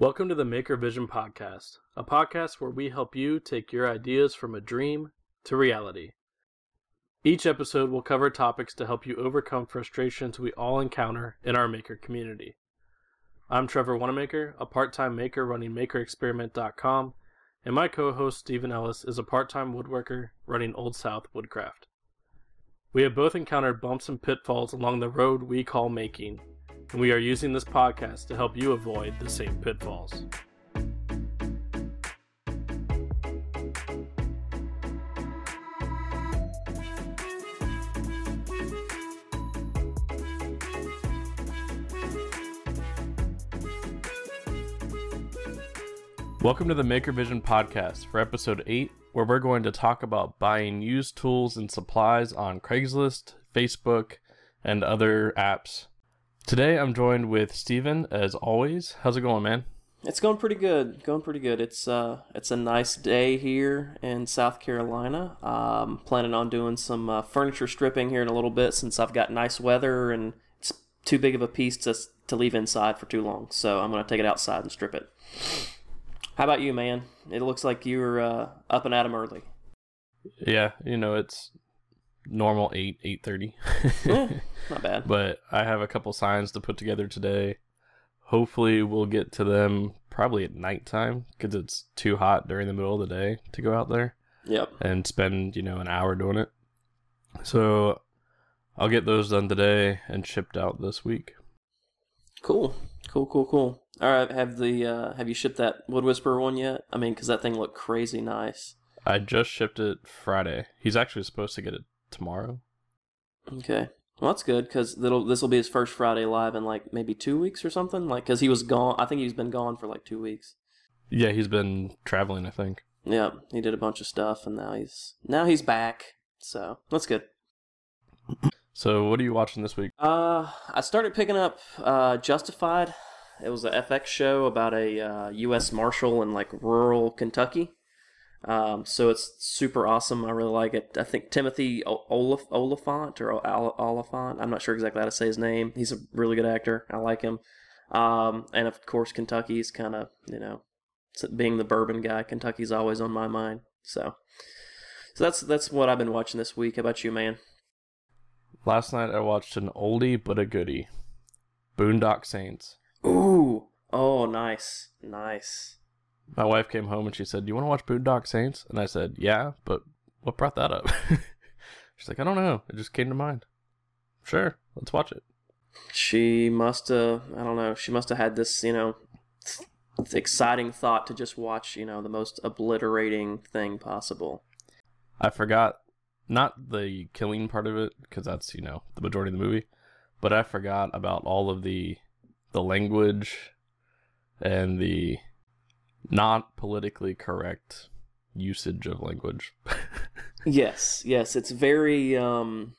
Welcome to the Maker Vision Podcast, a podcast where we help you take your ideas from a dream to reality. Each episode will cover topics to help you overcome frustrations we all encounter in our maker community. I'm Trevor Wanamaker, a part time maker running MakerExperiment.com, and my co host Stephen Ellis is a part time woodworker running Old South Woodcraft. We have both encountered bumps and pitfalls along the road we call making, and we are using this podcast to help you avoid the same pitfalls. Welcome to the Maker Vision podcast for episode 8, where we're going to talk about buying used tools and supplies on Craigslist, Facebook, and other apps. Today I'm joined with Steven as always. How's it going, man? It's going pretty good. Going pretty good. It's uh, it's a nice day here in South Carolina. Um, planning on doing some uh, furniture stripping here in a little bit since I've got nice weather and it's too big of a piece to to leave inside for too long. So I'm gonna take it outside and strip it. How about you, man? It looks like you're uh, up and at 'em early. Yeah, you know it's normal eight eight thirty. Eh, not bad. but I have a couple signs to put together today. Hopefully, we'll get to them probably at nighttime because it's too hot during the middle of the day to go out there Yep. and spend you know an hour doing it. So I'll get those done today and shipped out this week. Cool. Cool. Cool. Cool. All right. Have the uh, have you shipped that Wood Whisperer one yet? I mean, because that thing looked crazy nice. I just shipped it Friday. He's actually supposed to get it tomorrow. Okay. Well, that's good because this will be his first Friday live in like maybe two weeks or something. Like, because he was gone. I think he's been gone for like two weeks. Yeah, he's been traveling. I think. Yeah, he did a bunch of stuff, and now he's now he's back. So that's good. So, what are you watching this week? Uh, I started picking up uh, Justified. It was a FX show about a uh, U.S. Marshal in like rural Kentucky. Um, so it's super awesome. I really like it. I think Timothy Olaf Olyphant or Olyphant. I'm not sure exactly how to say his name. He's a really good actor. I like him. Um, and of course, Kentucky's kind of you know, being the bourbon guy. Kentucky's always on my mind. So, so that's that's what I've been watching this week. How about you, man? Last night I watched an oldie but a goodie, Boondock Saints. Ooh, oh, nice, nice. My wife came home and she said, "Do you want to watch Boondock Saints?" And I said, "Yeah, but what brought that up?" She's like, "I don't know. It just came to mind." Sure, let's watch it. She must have. I don't know. She must have had this, you know, exciting thought to just watch, you know, the most obliterating thing possible. I forgot not the killing part of it because that's you know the majority of the movie, but I forgot about all of the the language and the not politically correct usage of language. yes, yes, it's very um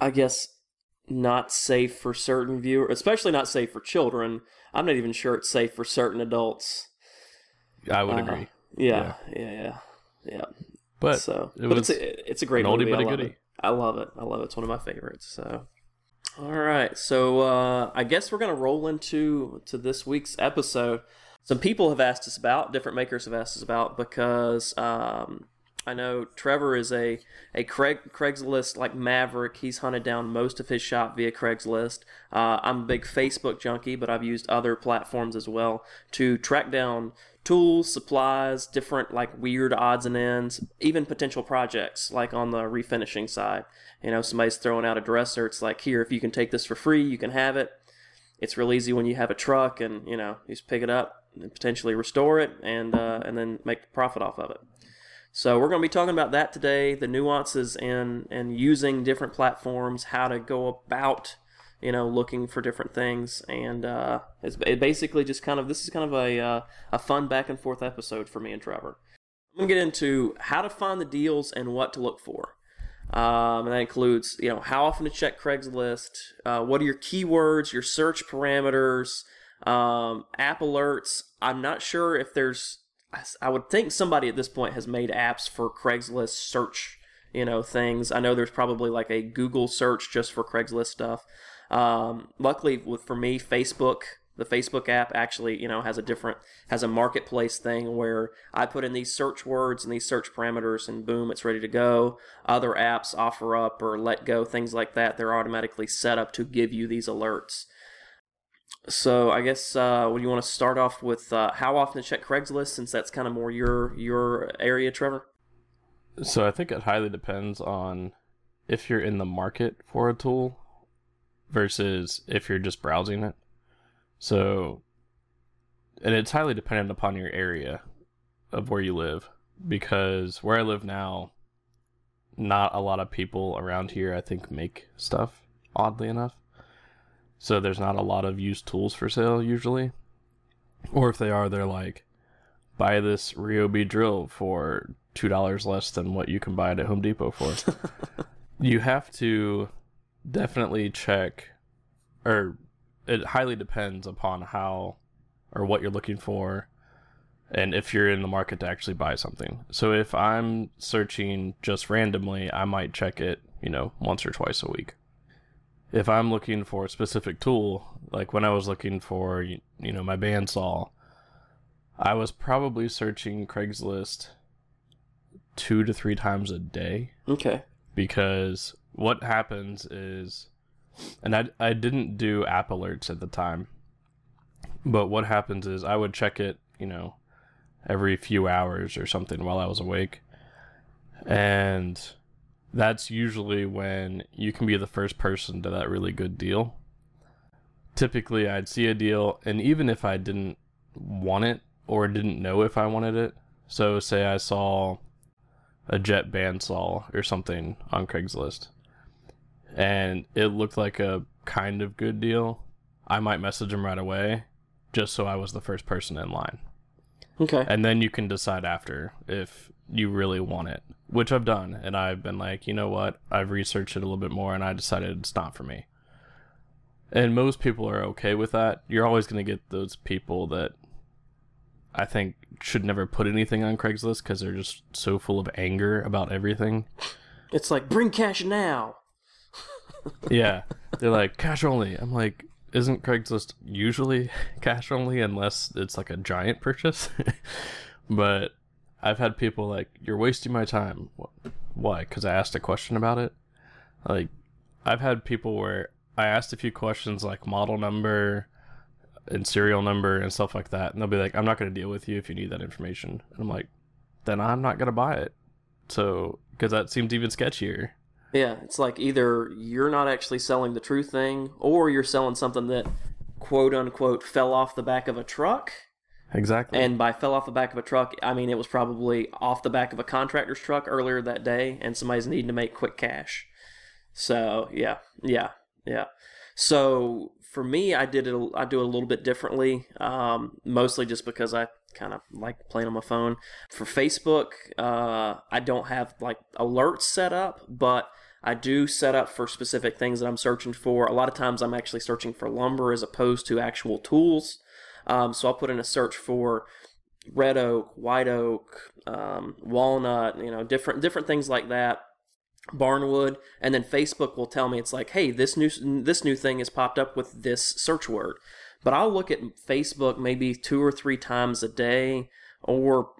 I guess not safe for certain viewers, especially not safe for children. I'm not even sure it's safe for certain adults. I would uh, agree. Yeah, yeah, yeah, yeah. yeah. But so, it but it's a, it's a great movie. I love it. I love it. I love it. It's one of my favorites. So, all right. So uh, I guess we're gonna roll into to this week's episode. Some people have asked us about different makers have asked us about because um, I know Trevor is a a Craig, Craigslist like maverick. He's hunted down most of his shop via Craigslist. Uh, I'm a big Facebook junkie, but I've used other platforms as well to track down tools, supplies, different like weird odds and ends, even potential projects like on the refinishing side. You know, somebody's throwing out a dresser. It's like, here, if you can take this for free, you can have it. It's real easy when you have a truck and, you know, you just pick it up potentially restore it and, uh, and then make profit off of it. So we're going to be talking about that today, the nuances in, and using different platforms, how to go about you know, looking for different things, and uh, it's it basically just kind of this is kind of a uh, a fun back and forth episode for me and Trevor. I'm gonna get into how to find the deals and what to look for. Um, and that includes, you know, how often to check Craigslist, uh, what are your keywords, your search parameters, um, app alerts. I'm not sure if there's, I would think somebody at this point has made apps for Craigslist search, you know, things. I know there's probably like a Google search just for Craigslist stuff. Um, luckily, for me, Facebook The Facebook app actually, you know, has a different has a marketplace thing where I put in these search words and these search parameters, and boom, it's ready to go. Other apps offer up or let go things like that. They're automatically set up to give you these alerts. So I guess uh, would you want to start off with uh, how often to check Craigslist, since that's kind of more your your area, Trevor? So I think it highly depends on if you're in the market for a tool versus if you're just browsing it. So, and it's highly dependent upon your area of where you live because where I live now, not a lot of people around here, I think, make stuff, oddly enough. So there's not a lot of used tools for sale usually. Or if they are, they're like, buy this Ryobi drill for $2 less than what you can buy it at Home Depot for. you have to definitely check, or it highly depends upon how or what you're looking for and if you're in the market to actually buy something. So if I'm searching just randomly, I might check it, you know, once or twice a week. If I'm looking for a specific tool, like when I was looking for, you know, my bandsaw, I was probably searching Craigslist two to three times a day. Okay. Because what happens is, and I, I didn't do app alerts at the time, but what happens is I would check it, you know, every few hours or something while I was awake. And that's usually when you can be the first person to that really good deal. Typically, I'd see a deal, and even if I didn't want it or didn't know if I wanted it, so say I saw a jet bandsaw or something on Craigslist and it looked like a kind of good deal, I might message him right away just so I was the first person in line. Okay. And then you can decide after if you really want it, which I've done. And I've been like, you know what? I've researched it a little bit more and I decided it's not for me. And most people are okay with that. You're always going to get those people that I think should never put anything on Craigslist because they're just so full of anger about everything. It's like, bring cash now. yeah. They're like, cash only. I'm like, isn't Craigslist usually cash only unless it's like a giant purchase? but I've had people like, you're wasting my time. Why? Because I asked a question about it. Like, I've had people where I asked a few questions like model number, and serial number and stuff like that. And they'll be like, I'm not going to deal with you if you need that information. And I'm like, then I'm not going to buy it. So, because that seems even sketchier. Yeah, it's like either you're not actually selling the true thing or you're selling something that quote unquote fell off the back of a truck. Exactly. And by fell off the back of a truck, I mean it was probably off the back of a contractor's truck earlier that day and somebody's needing to make quick cash. So, yeah, yeah, yeah. So, for me, I did it. I do it a little bit differently, um, mostly just because I kind of like playing on my phone. For Facebook, uh, I don't have like alerts set up, but I do set up for specific things that I'm searching for. A lot of times, I'm actually searching for lumber as opposed to actual tools. Um, so I'll put in a search for red oak, white oak, um, walnut, you know, different different things like that barnwood. And then facebook will tell me it's like hey this new this new thing has popped up with this search word. But i'll look at facebook maybe two or three times a day or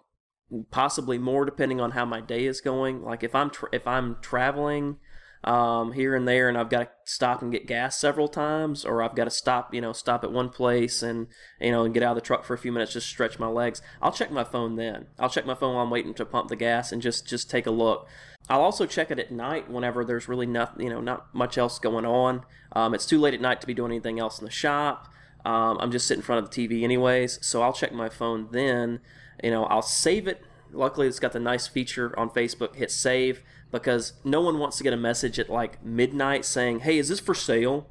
possibly more depending on how my day is going. Like if i'm tra- if i'm traveling um, here and there, and I've got to stop and get gas several times, or I've got to stop, you know, stop at one place and you know, and get out of the truck for a few minutes, just stretch my legs. I'll check my phone then. I'll check my phone while I'm waiting to pump the gas and just just take a look. I'll also check it at night whenever there's really nothing, you know, not much else going on. Um, it's too late at night to be doing anything else in the shop. Um, I'm just sitting in front of the TV anyways, so I'll check my phone then. You know, I'll save it. Luckily, it's got the nice feature on Facebook, hit save because no one wants to get a message at like midnight saying, "Hey, is this for sale?"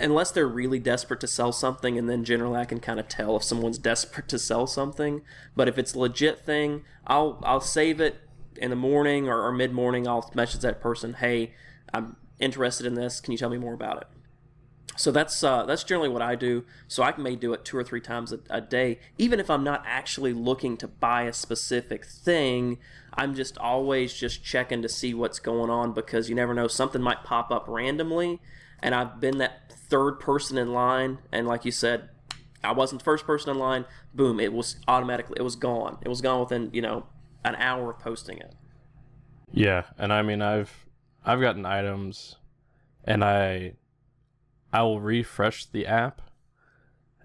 Unless they're really desperate to sell something, and then generally I can kind of tell if someone's desperate to sell something. But if it's a legit thing, I'll I'll save it in the morning or, or mid morning. I'll message that person, "Hey, I'm interested in this. Can you tell me more about it?" So that's uh, that's generally what I do. So I may do it two or three times a, a, day, even if I'm not actually looking to buy a specific thing. I'm just always just checking to see what's going on because you never know something might pop up randomly, and I've been that third person in line. And like you said, I wasn't the first person in line. Boom! It was automatically. It was gone. It was gone within you know an hour of posting it. Yeah, and I mean I've I've gotten items, and I I will refresh the app,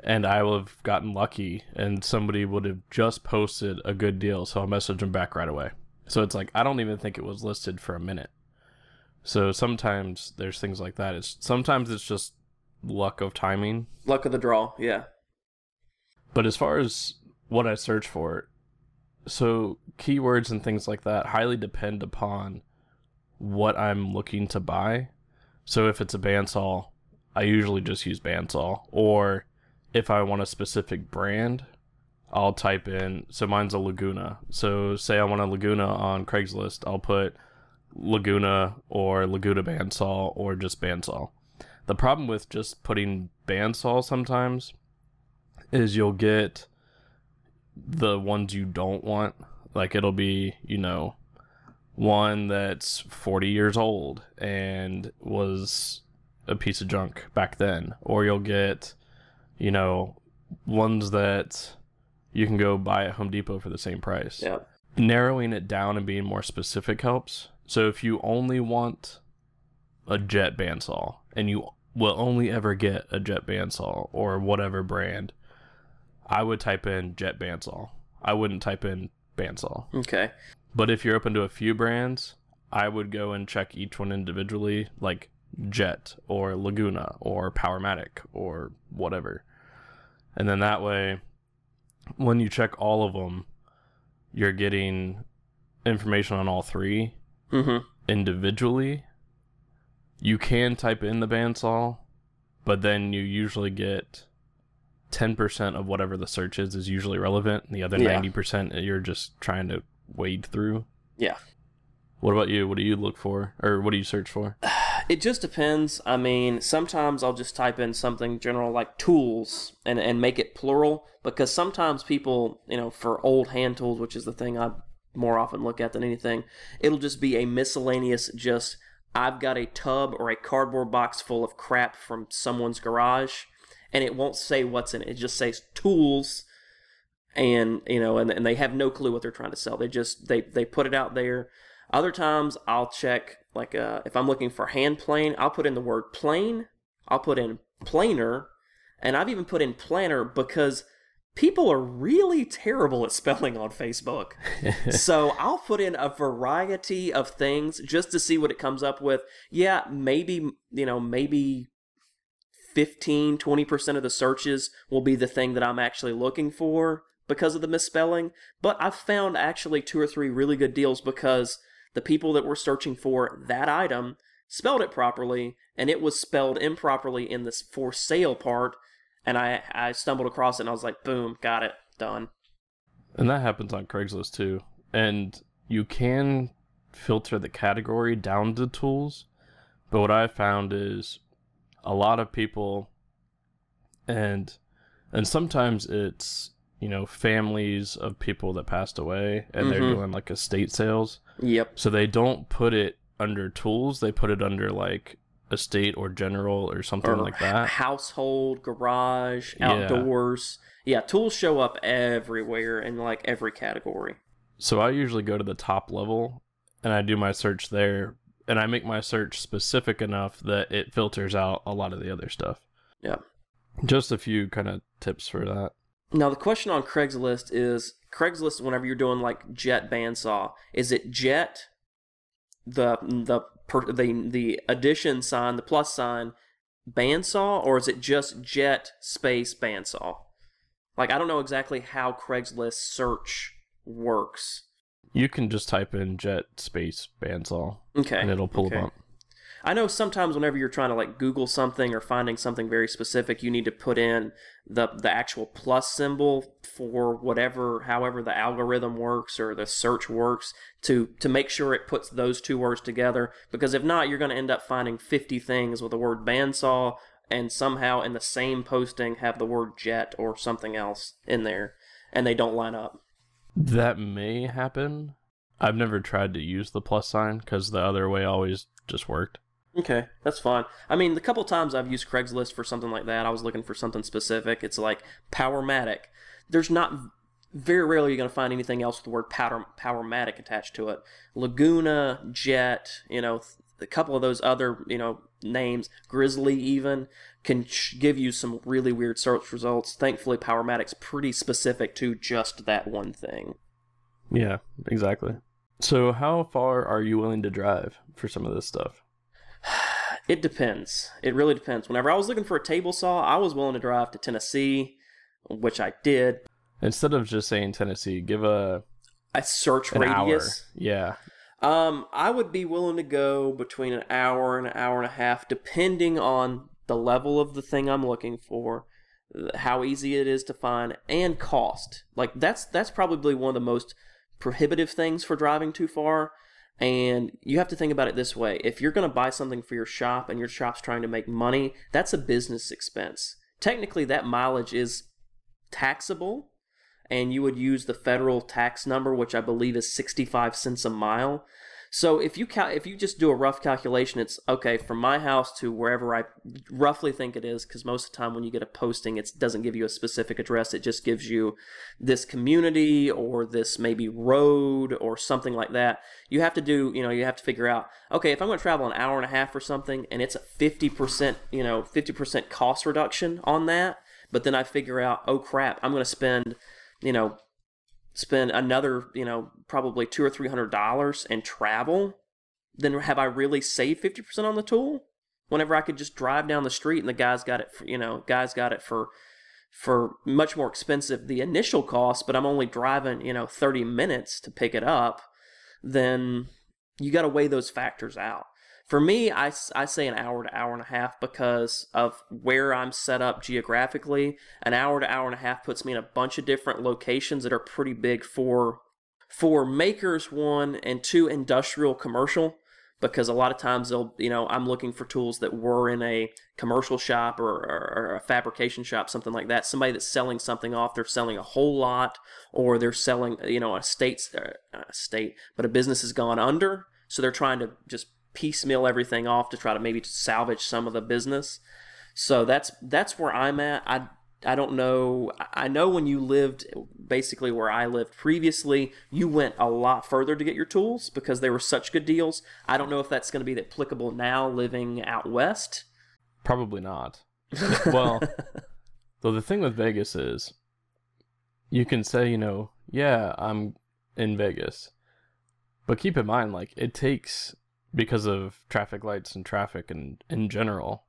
and I will have gotten lucky, and somebody would have just posted a good deal, so I'll message them back right away. So it's like I don't even think it was listed for a minute. So sometimes there's things like that. It's sometimes it's just luck of timing. Luck of the draw, yeah. But as far as what I search for, so keywords and things like that highly depend upon what I'm looking to buy. So if it's a bandsaw, I usually just use bandsaw. Or if I want a specific brand, I'll type in. So mine's a Laguna. So say I want a Laguna on Craigslist, I'll put Laguna or Laguna bandsaw or just bandsaw. The problem with just putting bandsaw sometimes is you'll get the ones you don't want. Like it'll be, you know, one that's 40 years old and was a piece of junk back then. Or you'll get, you know, ones that you can go buy at Home Depot for the same price. Yeah. Narrowing it down and being more specific helps. So if you only want a jet bandsaw and you will only ever get a jet bandsaw or whatever brand, I would type in jet bandsaw. I wouldn't type in bandsaw. Okay. But if you're open to a few brands, I would go and check each one individually, like Jet or Laguna or Powermatic or whatever. And then that way, when you check all of them, you're getting information on all three Mm-hmm. individually. You can type in the bandsaw, but then you usually get 10% of whatever the search is is usually relevant. And the other Yeah. 90% you're just trying to wade through. Yeah. What about you? What do you look for? Or what do you search for? It just depends. I mean, sometimes I'll just type in something general like tools and, and make it plural because sometimes people, you know, for old hand tools, which is the thing I more often look at than anything, it'll just be a miscellaneous, just I've got a tub or a cardboard box full of crap from someone's garage and it won't say what's in it. It just says tools and you know and, and they have no clue what they're trying to sell they just they they put it out there other times i'll check like uh, if i'm looking for hand plane i'll put in the word plane i'll put in planer and i've even put in planner because people are really terrible at spelling on facebook. So i'll put in a variety of things just to see what it comes up with. Yeah maybe you know maybe 15 20% of the searches will be the thing that i'm actually looking for because of the misspelling but i've found actually two or three really good deals because the people that were searching for that item spelled it properly and it was spelled improperly in this for sale part and i i stumbled across it and i was like boom got it done And that happens on Craigslist too. And you can filter the category down to tools. But what I've found is a lot of people and and sometimes it's, you know, families of people that passed away and they're Mhm. doing like estate sales. yep So they don't put it under tools, they put it under like estate or general or something or like that. household garage Yeah. outdoors yeah tools show up everywhere in like every category So I usually go to the top level and I do my search there and I make my search specific enough that it filters out a lot of the other stuff. Yeah. Just a few kind of tips for that. Now the question on Craigslist is Craigslist whenever you're doing like jet bandsaw, is it jet the the per, the the addition sign, the plus sign bandsaw or is it just jet space bandsaw? Like I don't know exactly how Craigslist search works. You can just type in jet space bandsaw Okay. and it'll pull okay. them up. I know sometimes whenever you're trying to like Google something or finding something very specific, you need to put in the the actual plus symbol for whatever, however the algorithm works or the search works to to make sure it puts those two words together. Because if not, you're going to end up finding 50 things with the word bandsaw and somehow in the same posting have the word jet or something else in there, and they don't line up. That may happen. I've never tried to use the plus sign because the other way always just worked. Okay, that's fine. I mean, the couple times I've used Craigslist for something like that, I was looking for something specific. It's like Powermatic. There's not very rarely you're going to find anything else with the word power, Powermatic attached to it. Laguna, Jet, you know, a couple of those other, you know, names, Grizzly even, can give you some really weird search results. Thankfully, Powermatic's pretty specific to just that one thing. Yeah, exactly. So, how far are you willing to drive for some of this stuff? It depends. It really depends. Whenever I was looking for a table saw, I was willing to drive to Tennessee, which I did. Instead of just saying Tennessee, give a a search radius. Hour. Yeah. Um, I would be willing to go between an hour and an hour and a half, depending on the level of the thing I'm looking for, how easy it is to find, and cost. Like that's that's probably one of the most prohibitive things for driving too far. And you have to think about it this way: if you're going to buy something for your shop and your shop's trying to make money, that's a business expense. Technically, that mileage is taxable and you would use the federal tax number, which I believe is 65 cents a mile. So if you cal- if you just do a rough calculation, it's okay from my house to wherever I roughly think it is, because most of the time when you get a posting, it doesn't give you a specific address. It just gives you this community or this maybe road or something like that. You have to do, you know, you have to figure out, okay, if I'm going to travel an hour and a half or something, and it's a 50%, you know, 50% cost reduction on that, but then I figure out, oh crap, I'm going to spend you know, spend another, you know, probably two or three hundred dollars and travel, then have I really saved fifty percent on the tool? Whenever I could just drive down the street and the guy's got it, for, you know, guys got it for for much more expensive the initial cost, but I'm only driving, you know, 30 minutes to pick it up, then you got to weigh those factors out. For me, I, I say an hour to hour and a half because of where I'm set up geographically. An hour to hour and a half puts me in a bunch of different locations that are pretty big for for makers one and two industrial commercial because a lot of times they'll you know i'm looking for tools that were in a commercial shop or, or, or, a fabrication shop something like that somebody that's selling something off they're selling a whole lot or they're selling you know a state uh, a state but a business has gone under so they're trying to just piecemeal everything off to try to maybe salvage some of the business. So that's that's where I'm at. I I don't know. I know when you lived basically where I lived previously, you went a lot further to get your tools because they were such good deals. I don't know if that's going to be applicable now living out west. Probably not. well, though the thing with Vegas is you can say, you know, yeah, I'm in Vegas. But keep in mind like it takes because of traffic lights and traffic and in general,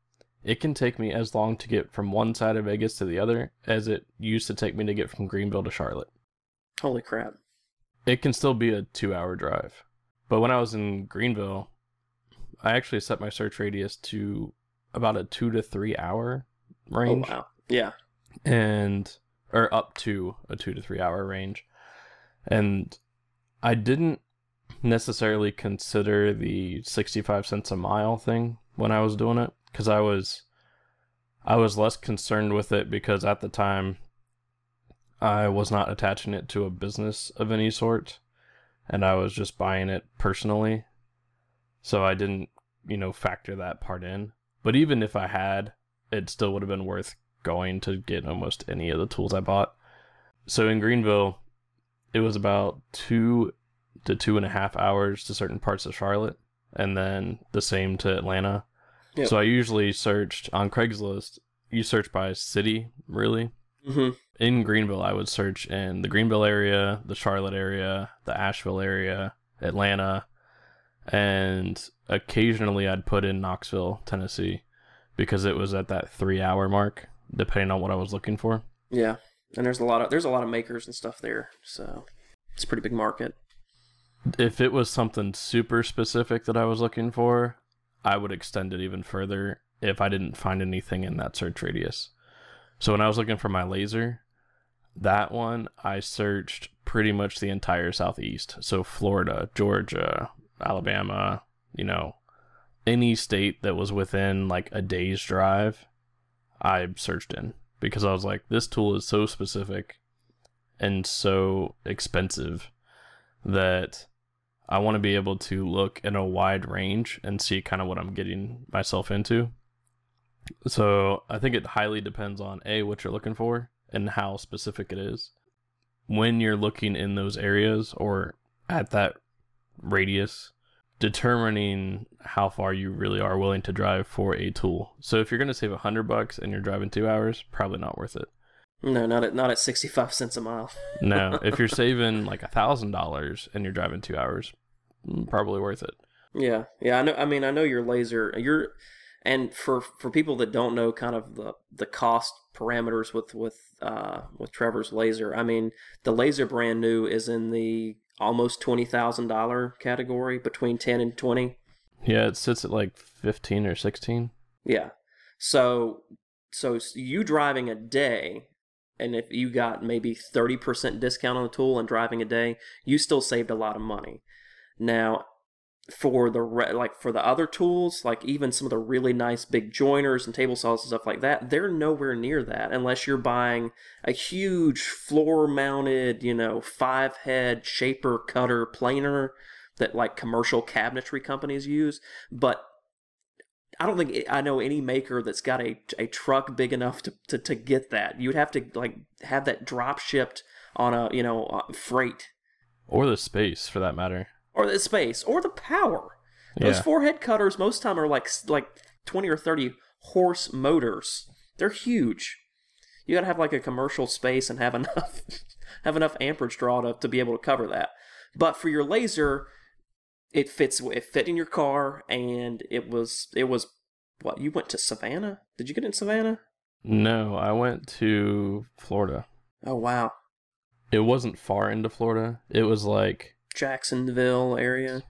it can take me as long to get from one side of Vegas to the other as it used to take me to get from Greenville to Charlotte. Holy crap. It can still be a two hour drive. But when I was in Greenville, I actually set my search radius to about a two to three hour oh, range. Oh, wow. Yeah. And, or up to a two to three hour range. And I didn't necessarily consider the 65 cents a mile thing when I was doing it cuz I was I was less concerned with it because at the time I was not attaching it to a business of any sort and I was just buying it personally. So I didn't, you know, factor that part in. But even if I had, it still would have been worth going to get almost any of the tools I bought. So in Greenville, it was about two to two and a half hours to certain parts of Charlotte, and then the same to Atlanta. Yep. So I usually searched on Craigslist. You search by city, really. Mm-hmm. In Greenville, I would search in the Greenville area, the Charlotte area, the Asheville area, Atlanta, and occasionally I'd put in Knoxville, Tennessee, because it was at that three-hour mark, depending on what I was looking for. Yeah, and there's a lot of there's a lot of makers and stuff there, so it's a pretty big market if it was something super specific that I was looking for, I would extend it even further if I didn't find anything in that search radius. So when I was looking for my laser, that one I searched pretty much the entire southeast. So Florida, Georgia, Alabama, you know, any state that was within like a day's drive, I searched in because I was like, this tool is so specific and so expensive that I want to be able to look in a wide range and see kind of what I'm getting myself into. So I think it highly depends on A, what you're looking for and how specific it is. When you're looking in those areas or at that radius, determining how far you really are willing to drive for a tool. So if you're going to save a hundred bucks and you're driving two hours, probably not worth it. No, not at not at sixty five cents a mile. no, if you're saving like a thousand dollars and you're driving two hours, mm, probably worth it. Yeah, yeah. I know. I mean, I know your laser. You're, and for for people that don't know, kind of the the cost parameters with with uh with Trevor's laser. I mean, the laser brand new is in the almost twenty thousand dollar category, between ten and twenty. Yeah, it sits at like fifteen or sixteen. Yeah. So so you driving a day and if you got maybe 30% discount on the tool and driving a day, you still saved a lot of money. Now, for the re- like for the other tools, like even some of the really nice big joiners and table saws and stuff like that, they're nowhere near that unless you're buying a huge floor mounted, you know, five head shaper cutter planer that like commercial cabinetry companies use. But I don't think I know any maker that's got a, a truck big enough to, to, to get that. You would have to like have that drop shipped on a you know uh, freight, or the space for that matter, or the space, or the power. Those yeah. four head cutters most time are like like twenty or thirty horse motors. They're huge. You got to have like a commercial space and have enough have enough amperage draw to, to be able to cover that. But for your laser, it fits it fit in your car and it was it was what you went to savannah? Did you get in savannah? No i went to florida. Oh wow. It wasn't far into florida. It was like jacksonville area?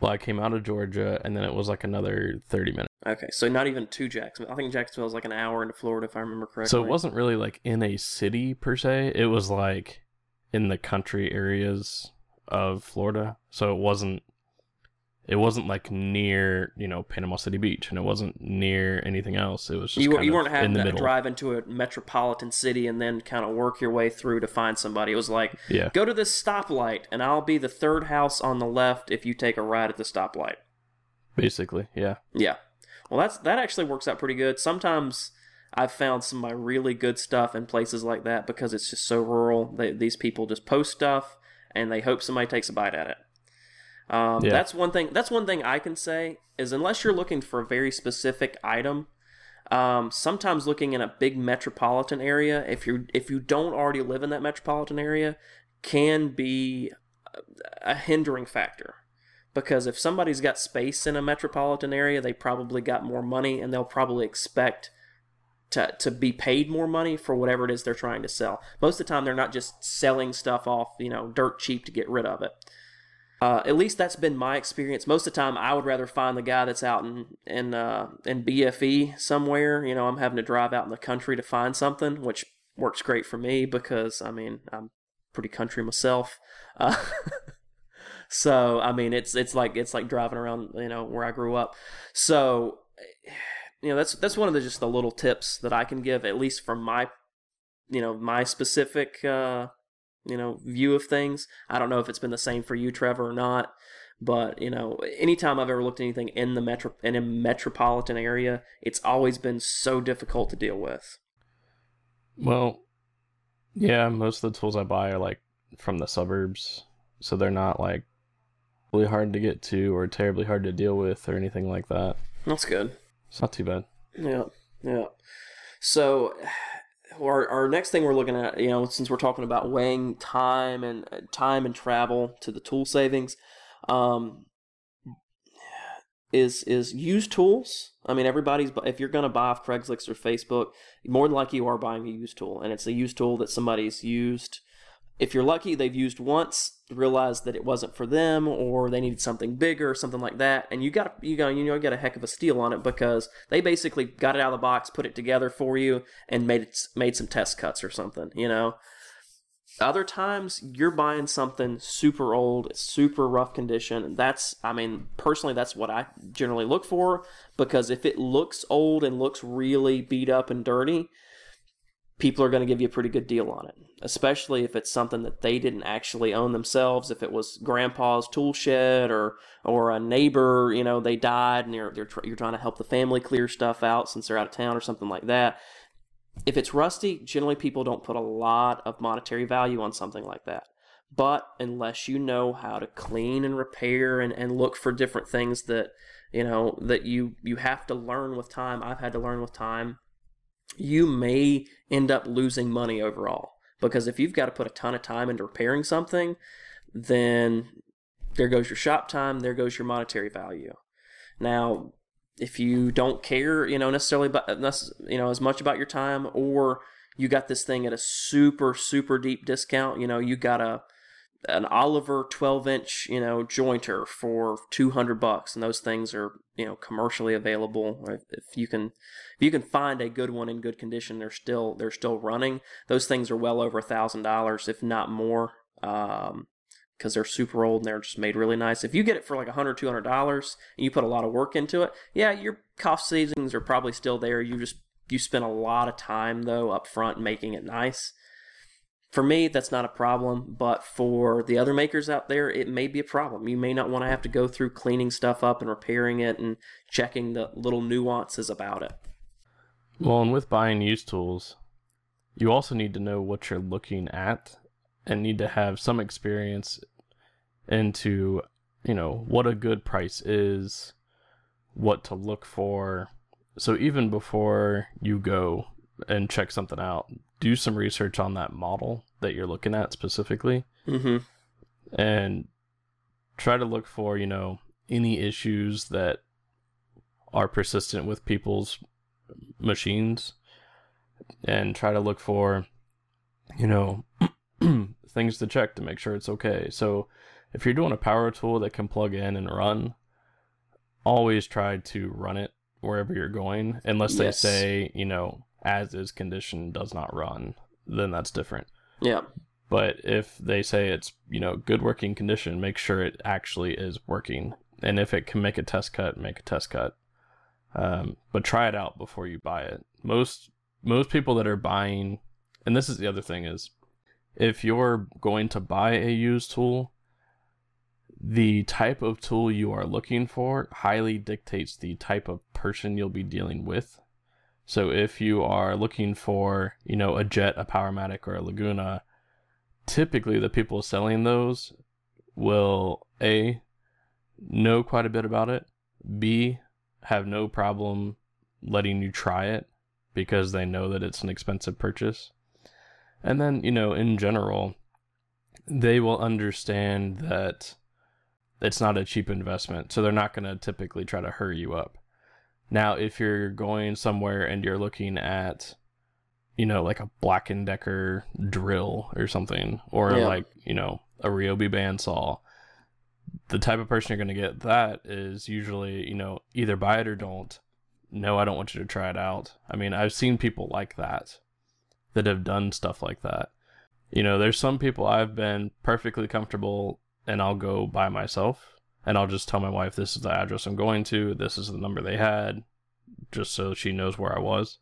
Well i came out of georgia and then it was like another 30 minutes. Okay so not even to jacksonville. I think jacksonville is like an hour into florida if i remember correctly. So it wasn't really like in a city per se. It was like in the country areas of florida. So it wasn't it wasn't like near you know Panama City Beach, and it wasn't near anything else. It was just you, you weren't having to middle. drive into a metropolitan city and then kind of work your way through to find somebody. It was like, yeah. go to this stoplight, and I'll be the third house on the left if you take a ride at the stoplight. Basically, yeah, yeah. Well, that's that actually works out pretty good. Sometimes I've found some of my really good stuff in places like that because it's just so rural. They, these people just post stuff and they hope somebody takes a bite at it. Um, yeah. That's one thing. That's one thing I can say is unless you're looking for a very specific item, um, sometimes looking in a big metropolitan area, if you if you don't already live in that metropolitan area, can be a hindering factor. Because if somebody's got space in a metropolitan area, they probably got more money, and they'll probably expect to, to be paid more money for whatever it is they're trying to sell. Most of the time, they're not just selling stuff off, you know, dirt cheap to get rid of it. Uh, at least that's been my experience. Most of the time, I would rather find the guy that's out in in uh, in BFE somewhere. You know, I'm having to drive out in the country to find something, which works great for me because I mean I'm pretty country myself. Uh, so I mean it's it's like it's like driving around you know where I grew up. So you know that's that's one of the just the little tips that I can give at least from my you know my specific uh, you know view of things. I don't know if it's been the same for you, Trevor, or not. But you know, anytime I've ever looked at anything in the metro in a metropolitan area, it's always been so difficult to deal with. Well, yeah, most of the tools I buy are like from the suburbs, so they're not like really hard to get to or terribly hard to deal with or anything like that. That's good. It's not too bad. Yeah, yeah. So our, our next thing we're looking at, you know, since we're talking about weighing time and uh, time and travel to the tool savings, um, is is used tools. I mean, everybody's if you're going to buy off Craigslist or Facebook, more than likely you are buying a used tool, and it's a used tool that somebody's used if you're lucky, they've used once, realized that it wasn't for them, or they needed something bigger, or something like that, and you got you got you know you got a heck of a steal on it because they basically got it out of the box, put it together for you, and made it made some test cuts or something. You know. Other times you're buying something super old, super rough condition. And that's, I mean, personally, that's what I generally look for because if it looks old and looks really beat up and dirty, people are going to give you a pretty good deal on it, especially if it's something that they didn't actually own themselves. If it was grandpa's tool shed or or a neighbor, you know, they died and you're they're you're trying to help the family clear stuff out since they're out of town or something like that. If it's rusty, generally people don't put a lot of monetary value on something like that. But unless you know how to clean and repair and, and look for different things that you know that you you have to learn with time, I've had to learn with time you may end up losing money overall. Because if you've got to put a ton of time into repairing something, then there goes your shop time, there goes your monetary value. Now, if you don't care, you know, necessarily about you know as much about your time, or you got this thing at a super super deep discount, you know, you got a an Oliver 12 inch, you know, jointer for 200 bucks, and those things are, you know, commercially available. If you can, if you can find a good one in good condition, they're still they're still running. Those things are well over a thousand dollars, if not more, Um, because they're super old and they're just made really nice. If you get it for like a hundred, two hundred dollars, and you put a lot of work into it, yeah, your cost savings are probably still there. You just you spend a lot of time though up front making it nice for me, that's not a problem, but for the other makers out there, it may be a problem. You may not want to have to go through cleaning stuff up and repairing it and checking the little nuances about it. Well, and with buying used tools, you also need to know what you're looking at and need to have some experience into, you know, what a good price is, what to look for. So even before you go and check something out, do some research on that model that you're looking at specifically, mm-hmm. and try to look for you know any issues that are persistent with people's machines, and try to look for you know things to check to make sure it's okay. So if you're doing a power tool that can plug in and run, always try to run it wherever you're going, unless they yes. say you know as is condition does not run, then that's different. Yeah. But if they say it's, you know, good working condition, make sure it actually is working. And if it can make a test cut, make a test cut. Um, but try it out before you buy it. Most most people that are buying and this is the other thing is if you're going to buy a used tool, the type of tool you are looking for highly dictates the type of person you'll be dealing with. So if you are looking for, you know, a Jet, a Powermatic, or a Laguna, typically the people selling those will A, know quite a bit about it, B, have no problem letting you try it because they know that it's an expensive purchase. And then, you know, in general, they will understand that it's not a cheap investment. So they're not going to typically try to hurry you up. Now, if you're going somewhere and you're looking at, you know, like a Black and Decker drill or something, or yeah. like you know a Ryobi bandsaw, the type of person you're going to get that is usually you know either buy it or don't. No, I don't want you to try it out. I mean, I've seen people like that that have done stuff like that. You know, there's some people I've been perfectly comfortable and I'll go by myself and I'll just tell my wife this is the address I'm going to, this is the number they had, just so she knows where I was.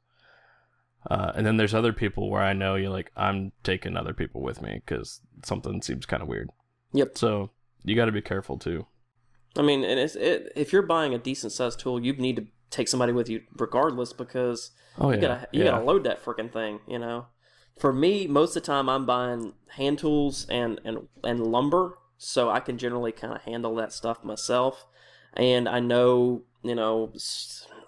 Uh, and then there's other people where I know you're like I'm taking other people with me because something seems kind of weird. Yep. So you got to be careful too. I mean, and it's, it, if you're buying a decent sized tool, you need to take somebody with you regardless because oh, you yeah. gotta you yeah. gotta load that freaking thing. You know, for me, most of the time I'm buying hand tools and and and lumber so I can generally kind of handle that stuff myself. And I know, you know,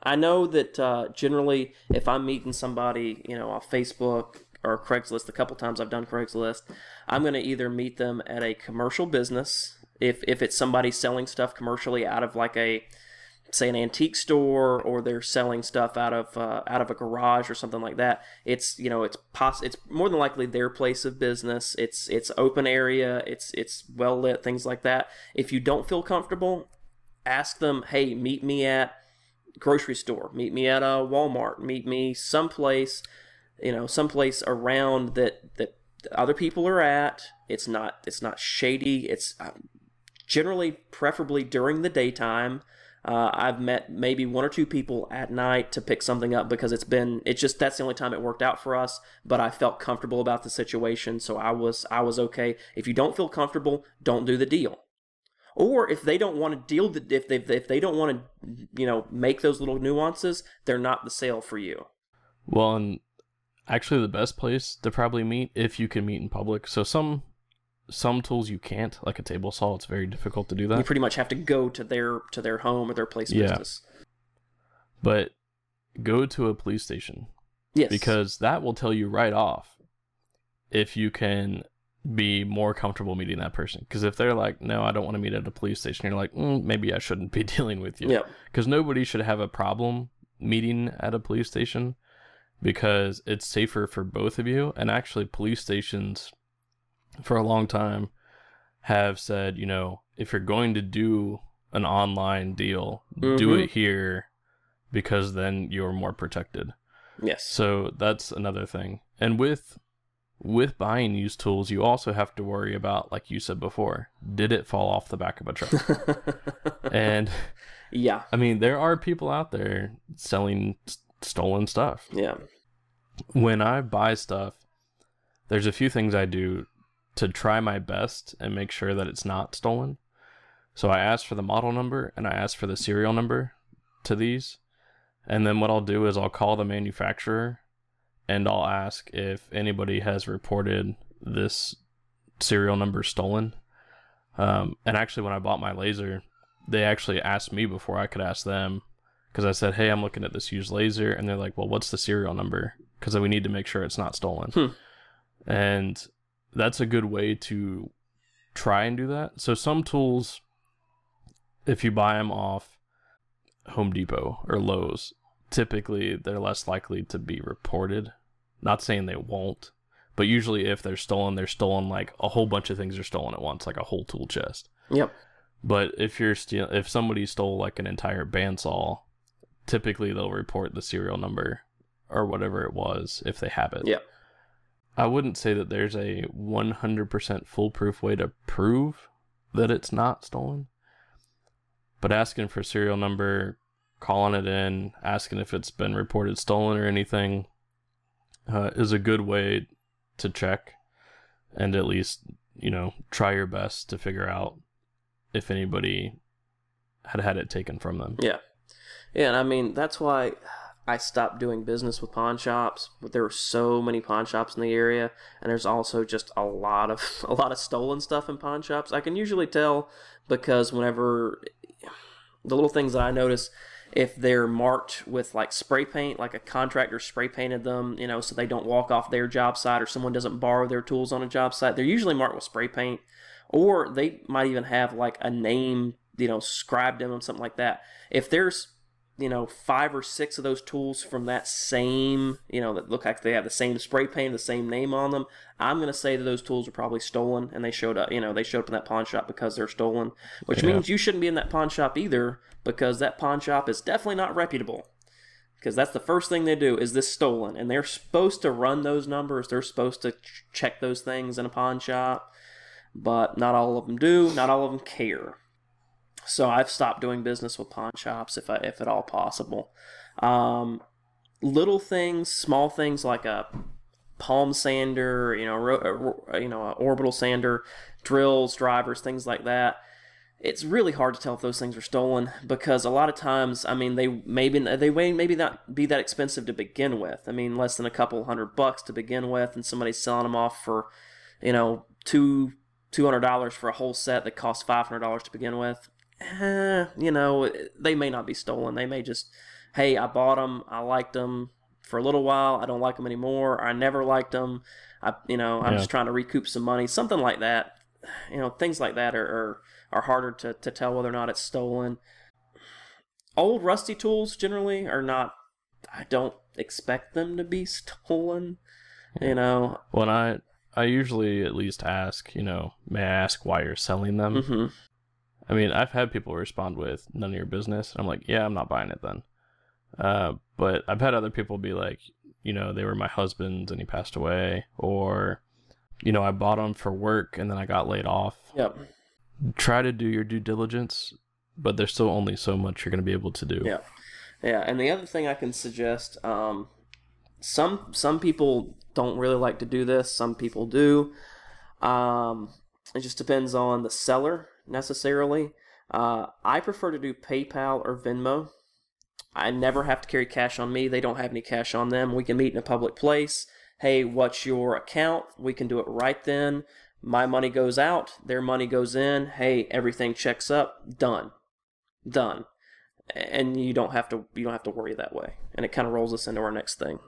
I know that uh, generally if I'm meeting somebody, you know, off Facebook or Craigslist, a couple times I've done Craigslist, I'm going to either meet them at a commercial business if if it's somebody selling stuff commercially out of like a say an antique store or they're selling stuff out of uh, out of a garage or something like that it's you know it's poss- it's more than likely their place of business. It's it's open area. It's it's well lit things like that. If you don't feel comfortable ask them hey meet me at grocery store. Meet me at a Walmart. Meet me someplace you know someplace around that that other people are at. It's not it's not shady. It's uh, generally preferably during the daytime Uh, I've met maybe one or two people at night to pick something up because it's been it's just that's the only time it worked out for us. But I felt comfortable about the situation, so I was I was okay. If you don't feel comfortable, don't do the deal. Or if they don't want to deal the if they if they don't want to you know make those little nuances, they're not the sale for you. Well, and actually the best place to probably meet if you can meet in public. So some some tools you can't, like a table saw, it's very difficult to do that. You pretty much have to go to their to their home or their place of Yeah. business. But go to a police station Yes. because that will tell you right off if you can be more comfortable meeting that person. Because if they're like, no, I don't want to meet at a police station, you're like, mm, maybe I shouldn't be dealing with you. Yep. Because nobody should have a problem meeting at a police station because it's safer for both of you. And actually, police stations for a long time have said, you know, if you're going to do an online deal, do Mhm. it here because then you're more protected. Yes. So that's another thing. And with with buying used tools, you also have to worry about, like you said before, did it fall off the back of a truck? and yeah. I mean, there are people out there selling s- stolen stuff. Yeah. When I buy stuff, there's a few things I do to try my best and make sure that it's not stolen. So I ask for the model number and I ask for the serial number to these. And then what I'll do is I'll call the manufacturer and I'll ask if anybody has reported this serial number stolen. Um, and actually, when I bought my laser, they actually asked me before I could ask them because I said, "Hey, I'm looking at this used laser," and they're like, "Well, what's the serial number?" Because we need to make sure it's not stolen. Hmm. And that's a good way to try and do that. So some tools, if you buy them off Home Depot or Lowe's, typically they're less likely to be reported. Not saying they won't, but usually if they're stolen, they're stolen like a whole bunch of things are stolen at once, like a whole tool chest. Yep. But if you're steal, if somebody stole like an entire bandsaw, typically they'll report the serial number or whatever it was if they have it. Yep. I wouldn't say that there's a 100% foolproof way to prove that it's not stolen. But asking for serial number, calling it in, asking if it's been reported stolen or anything uh, is a good way to check and at least, you know, try your best to figure out if anybody had had it taken from them. Yeah. Yeah, and I mean that's why I stopped doing business with pawn shops. But there were so many pawn shops in the area, and there's also just a lot of a lot of stolen stuff in pawn shops. I can usually tell because whenever the little things that I notice, if they're marked with like spray paint, like a contractor spray painted them, you know, so they don't walk off their job site or someone doesn't borrow their tools on a job site, they're usually marked with spray paint, or they might even have like a name, you know, scribed in them, something like that. If there's you know, five or six of those tools from that same, you know, that look like they have the same spray paint, the same name on them. I'm going to say that those tools are probably stolen and they showed up, you know, they showed up in that pawn shop because they're stolen, which Yeah. means you shouldn't be in that pawn shop either because that pawn shop is definitely not reputable. Because that's the first thing they do is this stolen, and they're supposed to run those numbers. They're supposed to ch- check those things in a pawn shop, but not all of them do. Not all of them care. So I've stopped doing business with pawn shops if I, if at all possible. Um, little things, small things like a palm sander, you know, ro- uh, ro- you know, orbital sander, drills, drivers, things like that. It's really hard to tell if those things are stolen because a lot of times, I mean, they maybe they may maybe not be that expensive to begin with. I mean, less than a couple hundred bucks to begin with, and somebody's selling them off for, you know, two two hundred dollars for a whole set that costs five hundred dollars to begin with eh, you know, they may not be stolen. They may just, hey, I bought them, I liked them for a little while, I don't like them anymore, I never liked them. I, you know, I'm Yeah. just trying to recoup some money, something like that. You know, things like that are are, are harder to, to tell whether or not it's stolen. Old rusty tools generally are not. I don't expect them to be stolen. You know, When I I usually at least ask, you know, may I ask why you're selling them? hmm I mean, I've had people respond with none of your business. I'm like, yeah, I'm not buying it then. Uh, but I've had other people be like, you know, they were my husband's and he passed away, or, you know, I bought them for work and then I got laid off. Yep. Try to do your due diligence but there's still only so much you're going to be able to do. Yeah, yeah. And the other thing I can suggest, um, some some people don't really like to do this. Some people do. Um, it just depends on the seller necessarily. Uh, I prefer to do PayPal or Venmo. I never have to carry cash on me. They don't have any cash on them. We can meet in a public place. Hey, what's your account? We can do it right then. My money goes out, their money goes in. Hey, everything checks up. Done. Done. And you don't have to you don't have to worry that way. And it kind of rolls us into our next thing.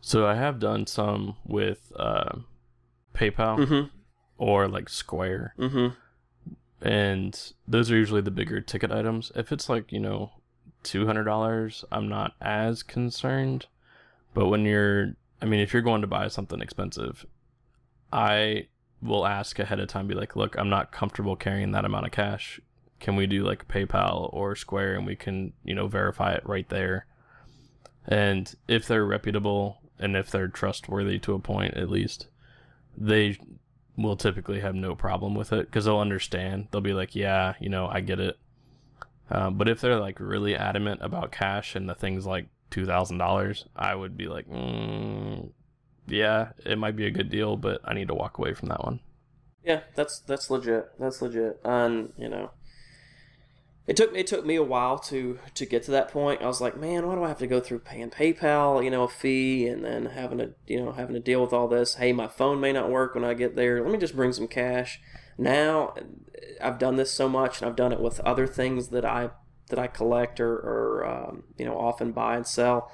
So I have done some with uh, PayPal Mm-hmm. or like Square, Mm-hmm. And those are usually the bigger ticket items. If it's like you know two hundred dollars, I'm not as concerned. But when you're, I mean, if you're going to buy something expensive, I will ask ahead of time, be like, look, I'm not comfortable carrying that amount of cash. Can we do like PayPal or Square, and we can you know verify it right there. And if they're reputable and if they're trustworthy to a point, at least, they will typically have no problem with it because they'll understand. They'll be like, yeah, you know, I get it. Uh, but if they're like really adamant about cash and the things like two thousand dollars, I would be like, mm, yeah, it might be a good deal, but I need to walk away from that one. Yeah, that's that's legit. That's legit. And you know, it took it took me a while to to get to that point. I was like, man, why do I have to go through paying PayPal, you know, a fee, and then having to you know having to deal with all this? Hey, my phone may not work when I get there. Let me just bring some cash. Now, I've done this so much, and I've done it with other things that I that I collect or, or um, you know often buy and sell.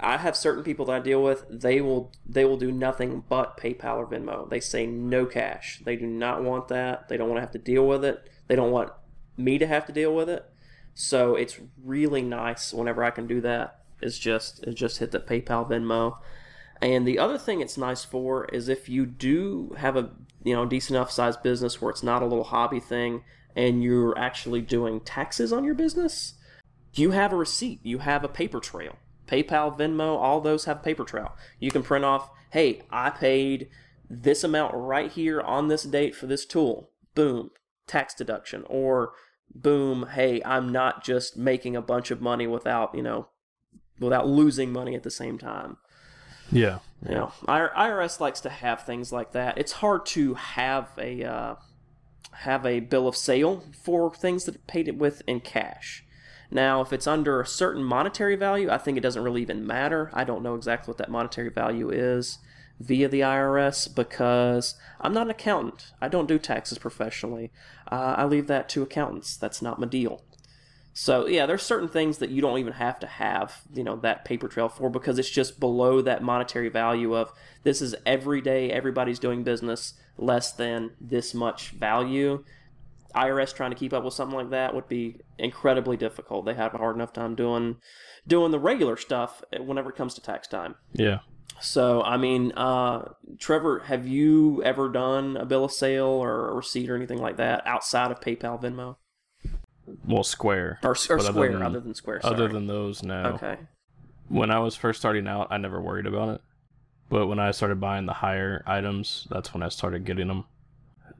I have certain people that I deal with. They will they will do nothing but PayPal or Venmo. They say no cash. They do not want that. They don't want to have to deal with it. They don't want me to have to deal with it. So it's really nice whenever I can do that. Is just is just hit the PayPal Venmo. And the other thing it's nice for is if you do have a you know decent enough sized business where it's not a little hobby thing and you're actually doing taxes on your business, you have a receipt. You have a paper trail. PayPal, Venmo, all those have paper trail. You can print off, hey, I paid this amount right here on this date for this tool. Boom, tax deduction. Or boom, hey, I'm not just making a bunch of money without, you know, without losing money at the same time. Yeah. You know, IRS likes to have things like that. It's hard to have a uh, have a bill of sale for things that paid it with in cash. Now, if it's under a certain monetary value, I think it doesn't really even matter. I don't know exactly what that monetary value is via the IRS because I'm not an accountant. I don't do taxes professionally. Uh, I leave that to accountants. That's not my deal. So yeah, there's certain things that you don't even have to have, you know, that paper trail for because it's just below that monetary value of this is every day everybody's doing business less than this much value. IRS trying to keep up with something like that would be incredibly difficult. They have a hard enough time doing doing the regular stuff whenever it comes to tax time. Yeah. So, I mean, uh, Trevor, have you ever done a bill of sale or a receipt or anything like that outside of PayPal, Venmo, Well, Square. or, or But other Square? than- other than Square, sorry. Other than those, no. okay, When I was first starting out, I never worried about it. But when I started buying the higher items, that's when I started getting them.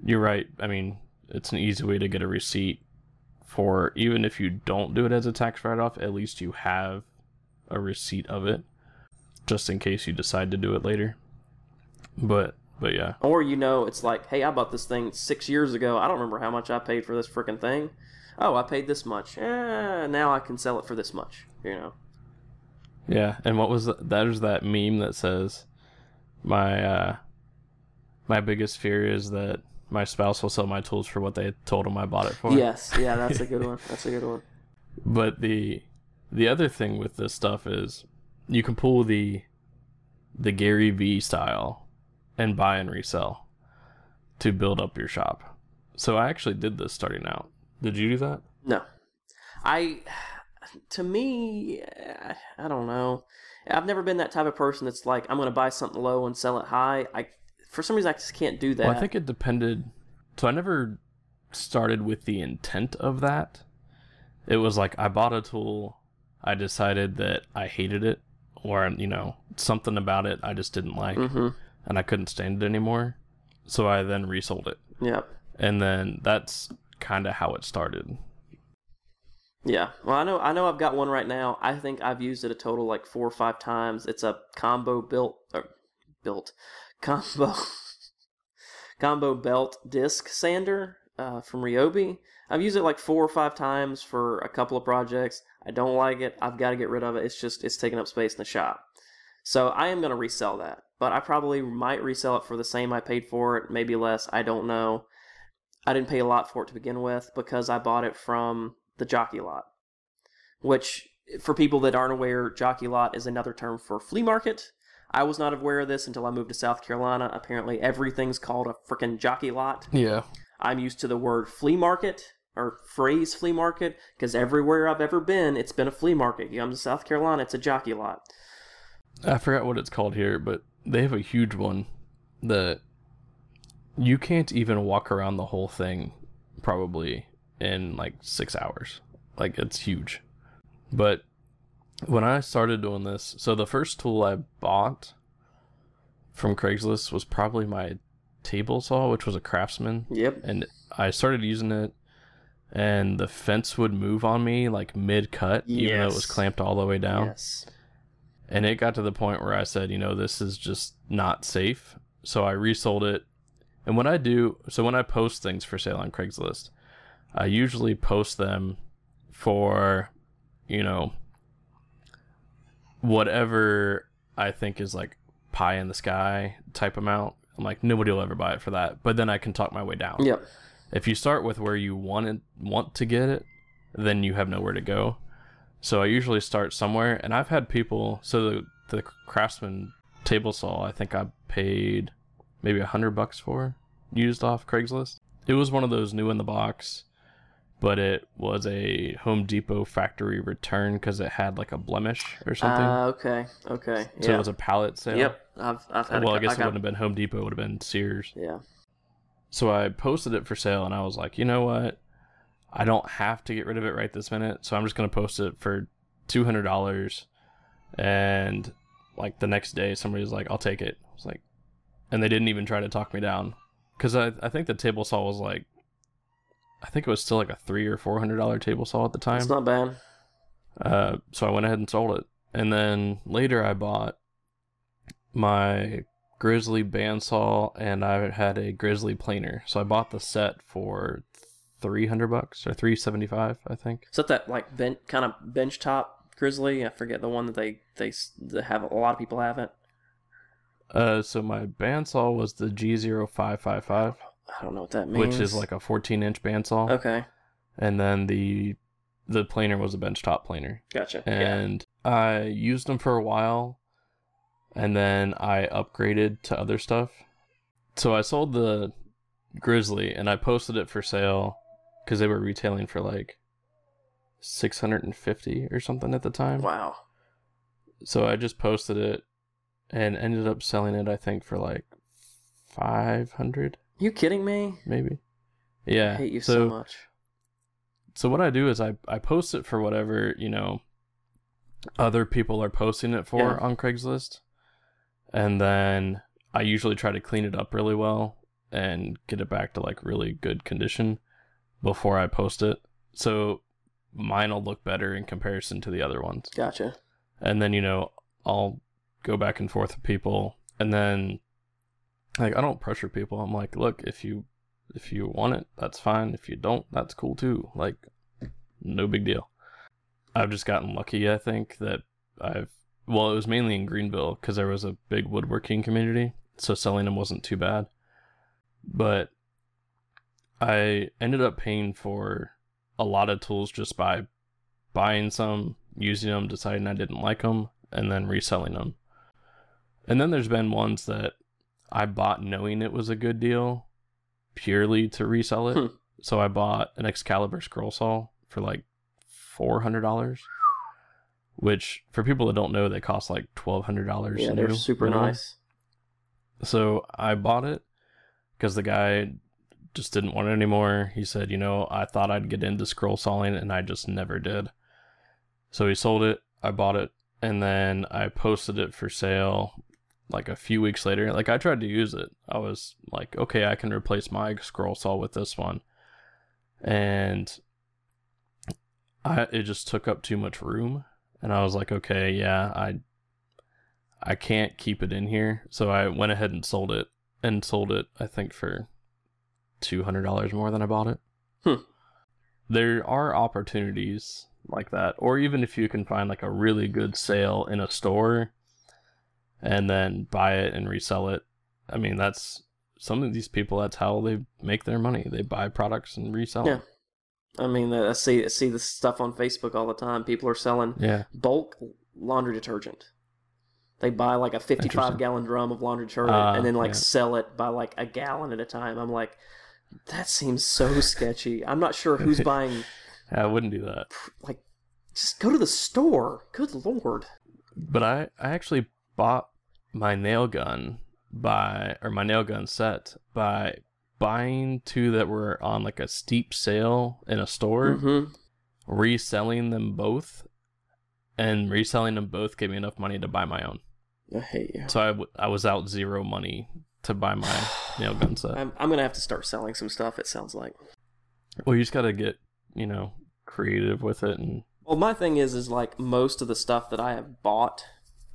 You're right. I mean, it's an easy way to get a receipt for even if you don't do it as a tax write off, at least you have a receipt of it just in case you decide to do it later. But but yeah. or you know, it's like, hey, I bought this thing six years ago. I don't remember how much I paid for this freaking thing. Oh, I paid this much. Eh, now I can sell it for this much. You know. Yeah, and what was that? There's that meme that says, "My uh, my biggest fear is that my spouse will sell my tools for what they told him I bought it for." Yes, yeah, that's a good one. That's a good one. But the the other thing with this stuff is you can pull the the Gary V style and buy and resell to build up your shop. So I actually did this starting out. Did you do that? No, I. To me, I- don't know. I've never been that type of person that's like, I'm going to buy something low and sell it high. I, for some reason, I just can't do that. Well, I think it depended. So I never started with the intent of that. It was like I bought a tool, I decided that I hated it, or you know something about it I just didn't like, hmm and I couldn't stand it anymore. So I then resold it, Yep. and then that's kind of how it started. Yeah. Well, I know I know I've got one right now. I think I've used it a total like 4 or 5 times. It's a combo built or built combo combo belt disc sander uh, from Ryobi. I've used it like 4 or 5 times for a couple of projects. I don't like it. I've got to get rid of it. It's just it's taking up space in the shop. So I am going to resell that. But I probably might resell it for the same I paid for it, maybe less, I don't know. I didn't pay a lot for it to begin with because I bought it from the jockey lot, which for people that aren't aware, jockey lot is another term for flea market. I was not aware of this until I moved to South Carolina. Apparently, everything's called a freaking jockey lot. Yeah. I'm used to the word flea market or phrase flea market because everywhere I've ever been, it's been a flea market. You come to South Carolina, it's a jockey lot. I forgot what it's called here, but they have a huge one that you can't even walk around the whole thing probably in like six hours. Like it's huge. But when I started doing this, so the first tool I bought from Craigslist was probably my table saw, which was a craftsman. Yep. And I started using it and the fence would move on me like mid cut, even though it was clamped all the way down. Yes. And it got to the point where I said, you know, this is just not safe. So I resold it. And when I do, so when I post things for sale on Craigslist, I usually post them for, you know, whatever I think is like pie in the sky type amount. I'm like, nobody will ever buy it for that. But then I can talk my way down. Yep. If you start with where you want it, want to get it, then you have nowhere to go. So I usually start somewhere, and I've had people. So the the Craftsman table saw, I think I paid maybe a hundred bucks for used off Craigslist. It was one of those new in the box, but it was a Home Depot factory return because it had like a blemish or something. Uh, okay. Okay. so yeah. it was a pallet sale. Yep. I've I've had. Well, a, I guess I it wouldn't have been Home Depot; it would have been Sears. Yeah. So I posted it for sale and I was like, you know what? I don't have to get rid of it right this minute. So I'm just going to post it for $200. And like the next day, somebody was like, I'll take it. I was like, and they didn't even try to talk me down. Cause I, I think the table saw was like, I think it was still like a three or four hundred dollar table saw at the time. It's not bad. Uh, so I went ahead and sold it. And then later I bought my Grizzly bandsaw and I had a Grizzly planer. So I bought the set for 300 bucks or 375, I think. Is that that like ben- kind of bench top grizzly? I forget the one that they they, that have a lot of people have it. Uh, so my bandsaw was the G0555, I don't know what that means. which is like a 14 inch bandsaw. okay, And then the the planer was a benchtop planer. gotcha. yeah. and I used them for a while, and then I upgraded to other stuff. So I sold the Grizzly, and I posted it for sale because they were retailing for like six hundred and fifty or something at the time. Wow. So I just posted it, and ended up selling it. I think for like five hundred, You kidding me? maybe. Yeah. I hate you so, much. so what I do is I I post it for whatever you know other people are posting it for Yeah. on Craigslist, and then I usually try to clean it up really well and get it back to like really good condition before I post it. So mine will look better in comparison to the other ones, Gotcha. and then you know I'll go back and forth with people, and then like I don't pressure people. I'm like, look, if you if you want it, that's fine. If you don't, that's cool too. Like, no big deal. I've just gotten lucky, I think, that I've. Well, it was mainly in Greenville because there was a big woodworking community, so selling them wasn't too bad. But I ended up paying for a lot of tools just by buying some, using them, deciding I didn't like them, and then reselling them. And then there's been ones that I bought knowing it was a good deal purely to resell it. Hmm. So I bought an Excalibur scroll saw for like four hundred dollars, which for people that don't know, they cost like twelve hundred dollars. Yeah, they're super nice. So I bought it because the guy just didn't want it anymore. He said, you know, I thought I'd get into scroll sawing and I just never did. So he sold it. I bought it and then I posted it for sale like a few weeks later. Like I tried to use it. I was like, okay, I can replace my scroll saw with this one. and I it just took up too much room, and I was like, okay, yeah, I I can't keep it in here, so I went ahead and sold it, and sold it I think for two hundred dollars more than I bought it. Hmm. There are opportunities like that, or even if you can find like a really good sale in a store, and then buy it and resell it. I mean, that's some of these people. That's how they make their money. They buy products and resell. Yeah. them. I mean, I see I see this stuff on Facebook all the time. People are selling Yeah. bulk laundry detergent. They buy like a 55 gallon drum of laundry detergent Ah, and then like yeah. sell it by like a gallon at a time. I'm like, that seems so sketchy. I'm not sure who's buying. I wouldn't do that. Like, just go to the store. Good lord. But I, I actually bought my nail gun by or my nail gun set by buying two that were on like a steep sale in a store, hmm reselling them both, and reselling them both gave me enough money to buy my own. I hate you. So I, w- I was out zero money to buy my nail gun set. I'm, I'm gonna have to start selling some stuff. It sounds like. Well, you just got to get you know creative with it and Well, my thing is, is like most of the stuff that I have bought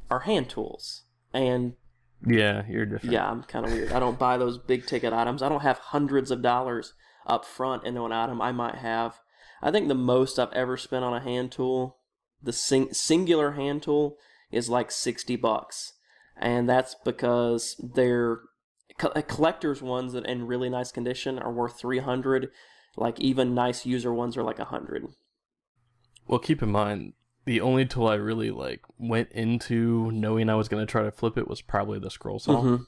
are hand tools, and yeah, you're different. yeah, I'm kind of weird. I don't buy those big ticket items. I don't have hundreds of dollars up front into an item. I might have. I think the most I've ever spent on a hand tool, the sing- singular hand tool, is like sixty bucks, and that's because they're co- collectors ones that in really nice condition are worth three hundred. Like even nice user ones are like a hundred. Well, keep in mind the only tool I really like went into knowing I was going to try to flip it was probably the scroll saw. Mhm.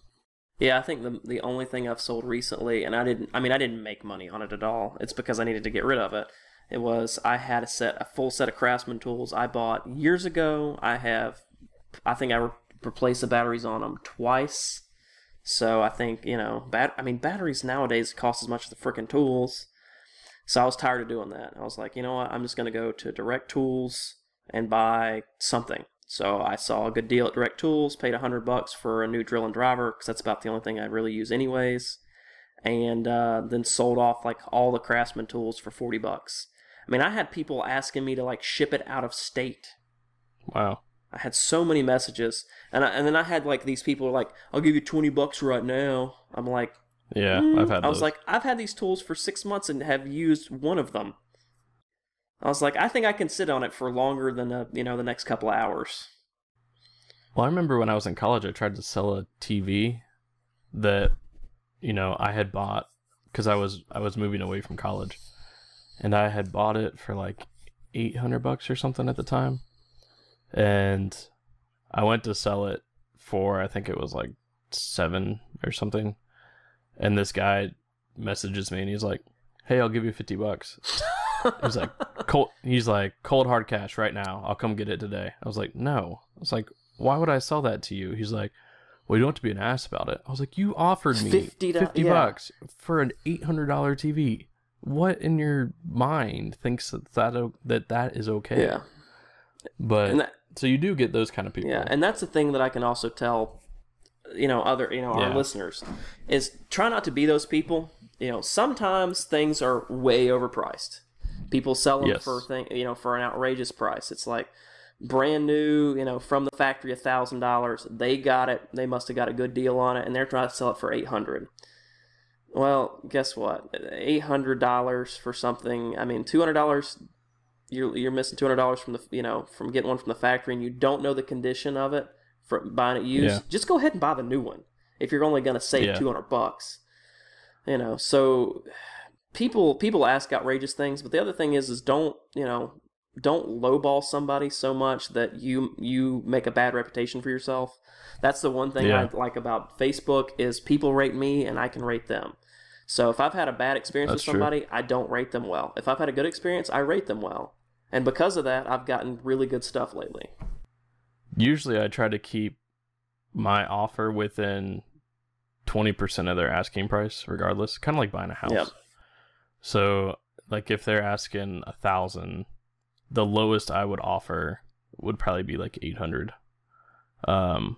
Yeah, I think the the only thing I've sold recently, and I didn't, I mean, I didn't make money on it at all. It's because I needed to get rid of it. It was I had a set, a full set of Craftsman tools I bought years ago. I have, I think I re- replaced the batteries on them twice. So I think you know, bat. I mean, batteries nowadays cost as much as the freaking tools. So I was tired of doing that. I was like, you know what? I'm just gonna go to Direct Tools and buy something. So I saw a good deal at Direct Tools, paid a hundred bucks for a new drill and driver because that's about the only thing I really use anyways, and uh, then sold off like all the Craftsman tools for forty bucks. I mean, I had people asking me to like ship it out of state. Wow. I had so many messages, and I, and then I had like these people were like, "I'll give you twenty bucks right now." I'm like, Yeah, "Mm." I've had. I was those. like, I've had these tools for six months and have used one of them. I was like, I think I can sit on it for longer than uh, you know the next couple of hours. well, I remember when I was in college, I tried to sell a TV that you know I had bought because I was I was moving away from college, and I had bought it for like eight hundred bucks or something at the time, and I went to sell it for I think it was like seven or something, and this guy messages me and he's like, "Hey, I'll give you fifty bucks." He's like, cold. He's like, cold hard cash right now. I'll come get it today. I was like, no. I was like, why would I sell that to you? He's like, well, you don't have to be an ass about it. I was like, you offered me $50 fifty yeah. bucks for an eight hundred dollar TV. What in your mind thinks that that, that that is okay? Yeah, But that, so you do get those kind of people. yeah, and that's the thing that I can also tell, you know, other you know our Yeah. listeners is try not to be those people. You know, sometimes things are way overpriced. People sell them Yes. for thing, you know, for an outrageous price. It's like brand new, you know, from the factory, a thousand dollars. They got it. They must have got a good deal on it, and they're trying to sell it for eight hundred. Well, guess what? Eight hundred dollars for something. I mean, two hundred dollars. You're you're missing two hundred dollars from the you know from getting one from the factory, and you don't know the condition of it from buying it used. Yeah. Just go ahead and buy the new one if you're only going to save Yeah. two hundred bucks. You know, so people people ask outrageous things, but the other thing is is don't you know don't lowball somebody so much that you you make a bad reputation for yourself. That's the one thing Yeah. I like about Facebook is people rate me and I can rate them. So if I've had a bad experience That's with true. somebody, I don't rate them well. If I've had a good experience, I rate them well. And because of that, I've gotten really good stuff lately. Usually, I try to keep my offer within twenty percent of their asking price, regardless. Kind of like buying a house. Yep. So, like, if they're asking a thousand, the lowest I would offer would probably be like eight hundred. Um,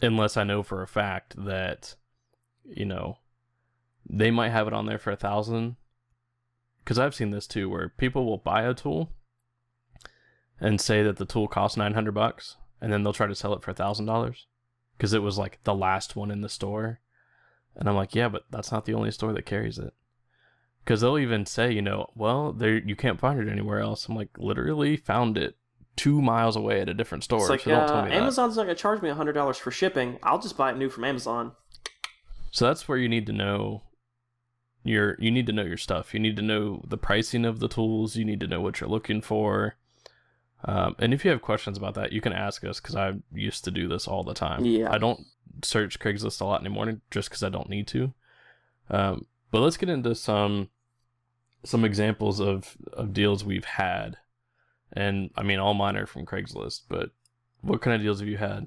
unless I know for a fact that, you know, they might have it on there for a thousand, because I've seen this too, where people will buy a tool and say that the tool costs nine hundred bucks, and then they'll try to sell it for a thousand dollars because it was like the last one in the store. And I'm like, yeah, but that's not the only store that carries it. Because they'll even say, you know, well, there you can't find it anywhere else. I'm like, literally found it two miles away at a different store. It's like so uh. Amazon's not gonna charge me hundred dollars for shipping. I'll just buy it new from Amazon. So that's where you need to know your you need to know your stuff. You need to know the pricing of the tools. You need to know what you're looking for. Um, and if you have questions about that, you can ask us because I used to do this all the time. Yeah. I don't search Craigslist a lot anymore just because I don't need to. Um, but let's get into some some examples of of deals we've had, and I mean all mine are from Craigslist. But what kind of deals have you had?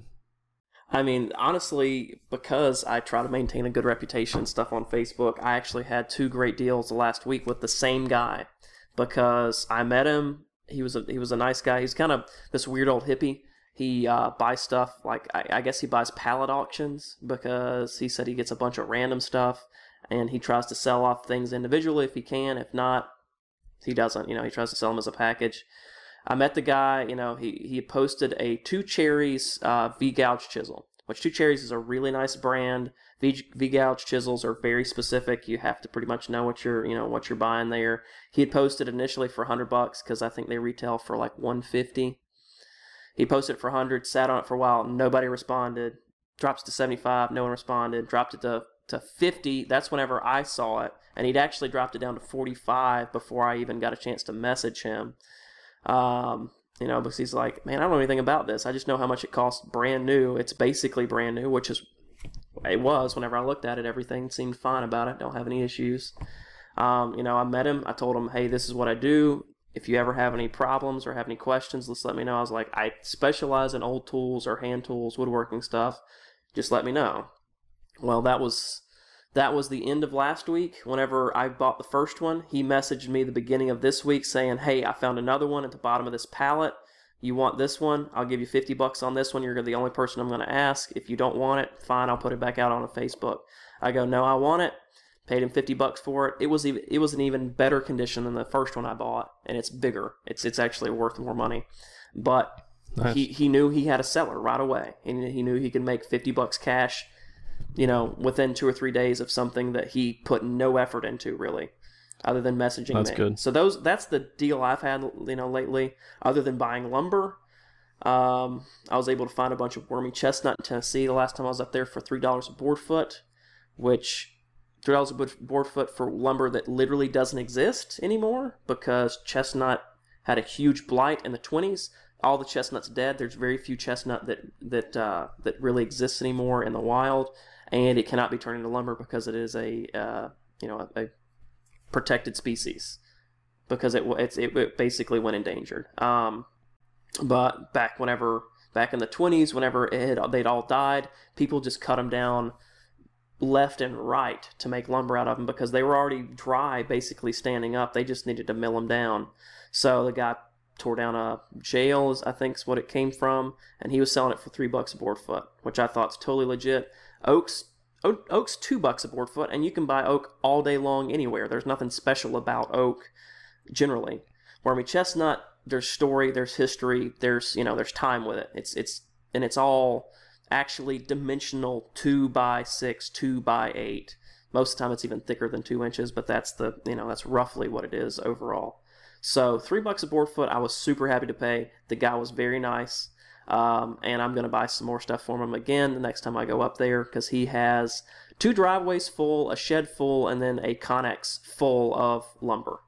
I mean, honestly, because I try to maintain a good reputation and stuff on Facebook, I actually had two great deals last week with the same guy because I met him. He was a he was a nice guy. He's kind of this weird old hippie. He uh, buys stuff like I, I guess he buys pallet auctions because he said he gets a bunch of random stuff and he tries to sell off things individually if he can. If not, he doesn't. You know, he tries to sell them as a package. I met the guy. You know, he he posted a two cherries uh, V gouge chisel, which two cherries is a really nice brand. V V gouge chisels are very specific. You have to pretty much know what you're you know what you're buying there. He had posted initially for hundred bucks because I think they retail for like one fifty. He posted for hundred, sat on it for a while, nobody responded. Drops to seventy five, no one responded. Dropped it to to 50 that's whenever i saw it and he'd actually dropped it down to 45 before i even got a chance to message him. Um, you know because he's like man i don't know anything about this. I just know how much it costs brand new. It's basically brand new which is it was. Whenever i looked at it everything seemed fine about it. Don't have any issues. Um, you know i met him. I told him hey this is what i do. If you ever have any problems or have any questions just let me know. I was like i specialize in old tools or hand tools woodworking stuff. Just let me know well, that was that was the end of last week. Whenever I bought the first one, he messaged me the beginning of this week saying, "Hey, I found another one at the bottom of this pallet. You want this one? I'll give you 50 bucks on this one. You're the only person I'm going to ask. If you don't want it, fine, I'll put it back out on Facebook." I go, "No, I want it." Paid him 50 bucks for it. It was even it was an even better condition than the first one I bought, and it's bigger. It's it's actually worth more money. But Nice. he he knew he had a seller right away, and he knew he could make 50 bucks cash you know, within two or three days of something that he put no effort into, really, other than messaging That's me. good. So those that's the deal I've had, you know, lately. Other than buying lumber, um, I was able to find a bunch of wormy chestnut in Tennessee the last time I was up there for three dollars a board foot, which three dollars a board- foot for lumber that literally doesn't exist anymore because chestnut had a huge blight in the twenties. All the chestnuts dead. There's very few chestnut that that uh, that really exists anymore in the wild, and it cannot be turned into lumber because it is a uh, you know a, a protected species because it it's, it basically went endangered. Um, but back whenever back in the 20s, whenever it had, they'd all died, people just cut them down left and right to make lumber out of them because they were already dry, basically standing up. They just needed to mill them down. So the guy tore down a jail, is I think is what it came from, and he was selling it for three bucks a board foot, which I thought thought's totally legit. Oaks. Oak's two bucks a board foot, and you can buy oak all day long anywhere. There's nothing special about oak, generally. Wormy chestnut, there's story, there's history, there's you know, there's time with it. It's it's and it's all actually dimensional two by six, two by eight. Most of the time, it's even thicker than two inches, but that's the you know that's roughly what it is overall. So three bucks a board foot, I was super happy to pay. The guy was very nice, um, and I'm gonna buy some more stuff for him again the next time I go up there because he has two driveways full, a shed full, and then a Conex full of lumber.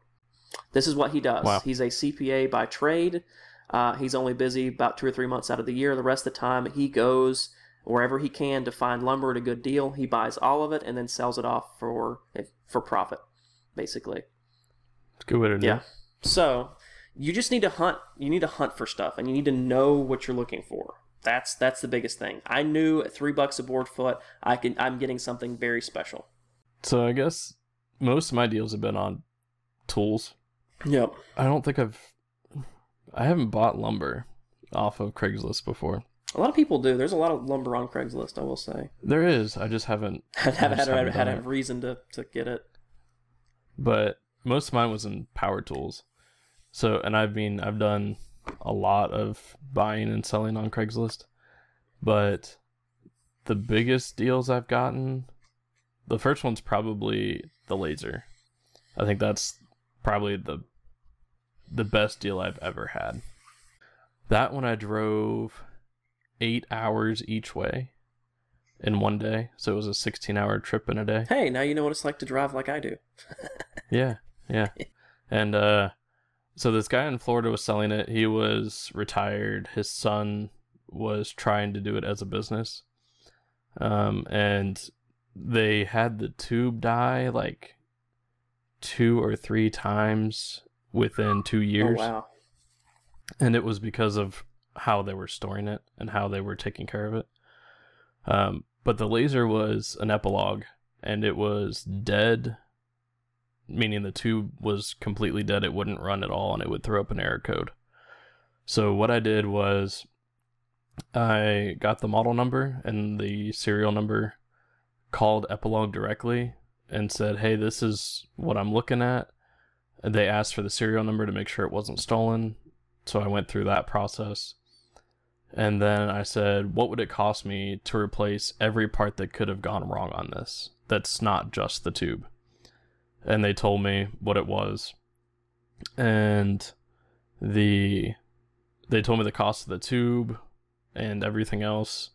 This is what he does. Wow. He's a CPA by trade. Uh, he's only busy about two or three months out of the year. The rest of the time, he goes wherever he can to find lumber at a good deal. He buys all of it and then sells it off for for profit, basically. It's a good way to Yeah. So you just need to hunt. You need to hunt for stuff, and you need to know what you're looking for. That's that's the biggest thing. I knew at three bucks a board foot, I can I'm getting something very special. So I guess most of my deals have been on tools. Yep. I don't think I've I haven't bought lumber off of Craigslist before. A lot of people do. There's a lot of lumber on Craigslist. I will say. There is. I just haven't I haven't had, haven't had done a reason to, to get it. but most of mine was in power tools. So, and I've been I've done a lot of buying and selling on Craigslist, but the biggest deals I've gotten, the first one's probably the laser. I think that's probably the the best deal I've ever had. That one I drove eight hours each way in one day, so it was a sixteen-hour trip in a day. Hey, now you know what it's like to drive like I do. Yeah, yeah. And uh so this guy in Florida was selling it. He was retired. His son was trying to do it as a business. Um and they had the tube die like two or three times within 2 years. Oh wow. And it was because of how they were storing it and how they were taking care of it. Um but the laser was an Epilog and it was dead meaning the tube was completely dead it wouldn't run at all and it would throw up an error code. So what i did was i got the model number and the serial number called Epilog directly and said hey this is what i'm looking at. And they asked for the serial number to make sure it wasn't stolen. So i went through that process. And then i said what would it cost me to replace every part that could have gone wrong on this that's not just the tube and they told me what it was and the they told me the cost of the tube and everything else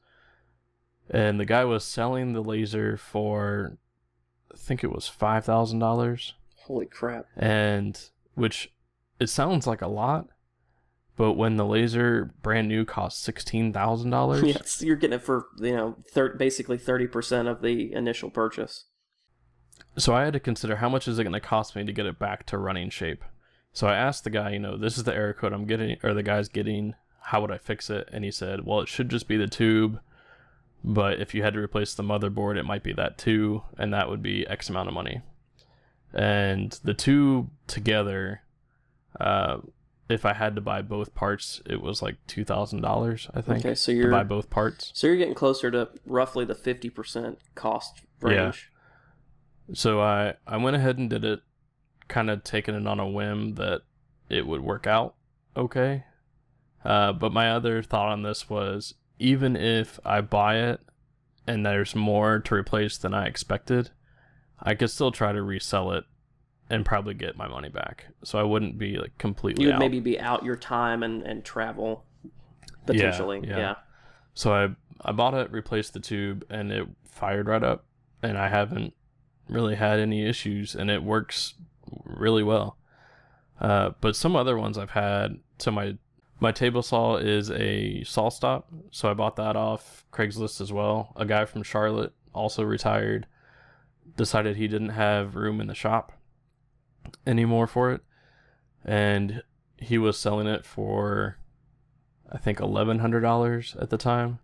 and the guy was selling the laser for i think it was $5000 Holy crap. and which it sounds like a lot but when the laser brand new costs $16000 Yes, you're getting it for you know thir- basically thirty percent of the initial purchase. So I had to consider how much is it going to cost me to get it back to running shape. So I asked the guy, you know, this is the error code I'm getting, or the guy's getting. How would I fix it? And he said, well, it should just be the tube, but if you had to replace the motherboard, it might be that too, and that would be X amount of money. And the two together, uh, if I had to buy both parts, it was like two thousand dollars, I think, Okay, so you're buy both parts. so you're getting closer to roughly the fifty percent cost range. So I I went ahead and did it, kind of taking it on a whim that it would work out okay. Uh, but my other thought on this was even if I buy it and there's more to replace than I expected, I could still try to resell it and probably get my money back. So I wouldn't be like completely You would out. maybe be out your time and, and travel potentially. yeah. yeah. So I I bought it, replaced the tube, and it fired right up, and I haven't really had any issues, and it works really well. Uh, but some other ones I've had. So my my table saw is a SawStop, so I bought that off Craigslist as well. A guy from Charlotte, also retired, decided he didn't have room in the shop anymore for it, and he was selling it for I think eleven hundred dollars at the time,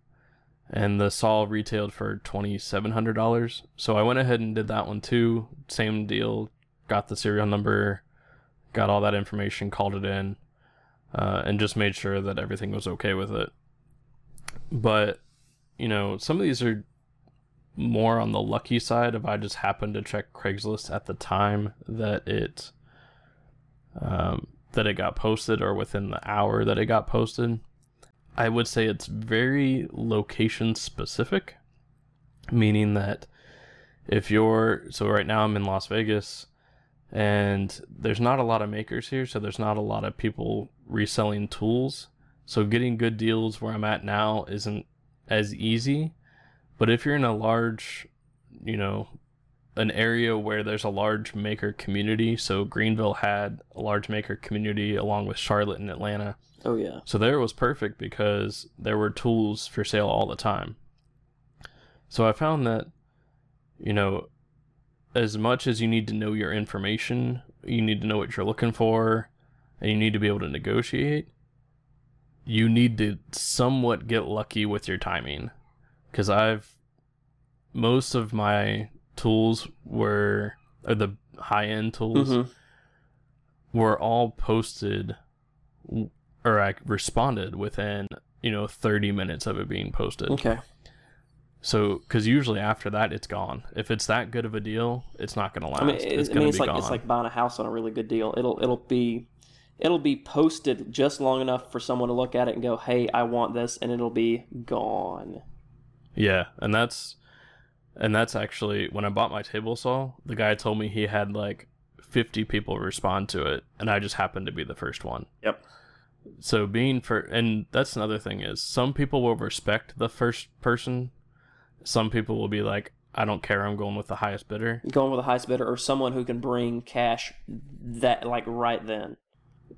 and the saw retailed for twenty seven hundred dollars. So I went ahead and did that one too. Same deal. Got the serial number, got all that information, called it in, uh, and just made sure that everything was okay with it. But you know, some of these are more on the lucky side if I just happened to check Craigslist at the time that it um, that it got posted or within the hour that it got posted. I would say it's very location specific, meaning that if you're so right now I'm in Las Vegas and there's not a lot of makers here, so there's not a lot of people reselling tools. So getting good deals where I'm at now isn't as easy. But if you're in a large, you know, an area where there's a large maker community, so Greenville had a large maker community along with Charlotte and Atlanta. Oh yeah. So there was perfect because there were tools for sale all the time. So I found that, you know, as much as you need to know your information, you need to know what you're looking for, and you need to be able to negotiate, you need to somewhat get lucky with your timing. Because I've, most of my tools were, or the high end tools, Mhm. were all posted or I responded within, you know, 30 minutes of it being posted. Okay. So, because usually after that, it's gone. If it's that good of a deal, it's not going to last. I mean, it's it, I going mean, to it's be like gone. it's like buying a house on a really good deal. It'll it'll be it'll be posted just long enough for someone to look at it and go, "Hey, I want this," and it'll be gone. Yeah, and that's and that's actually when I bought my table saw, the guy told me he had like 50 people respond to it and I just happened to be the first one. Yep. So being for and that's another thing is some people will respect the first person. Some people will be like I don't care, I'm going with the highest bidder. Going with the highest bidder or someone who can bring cash that like right then.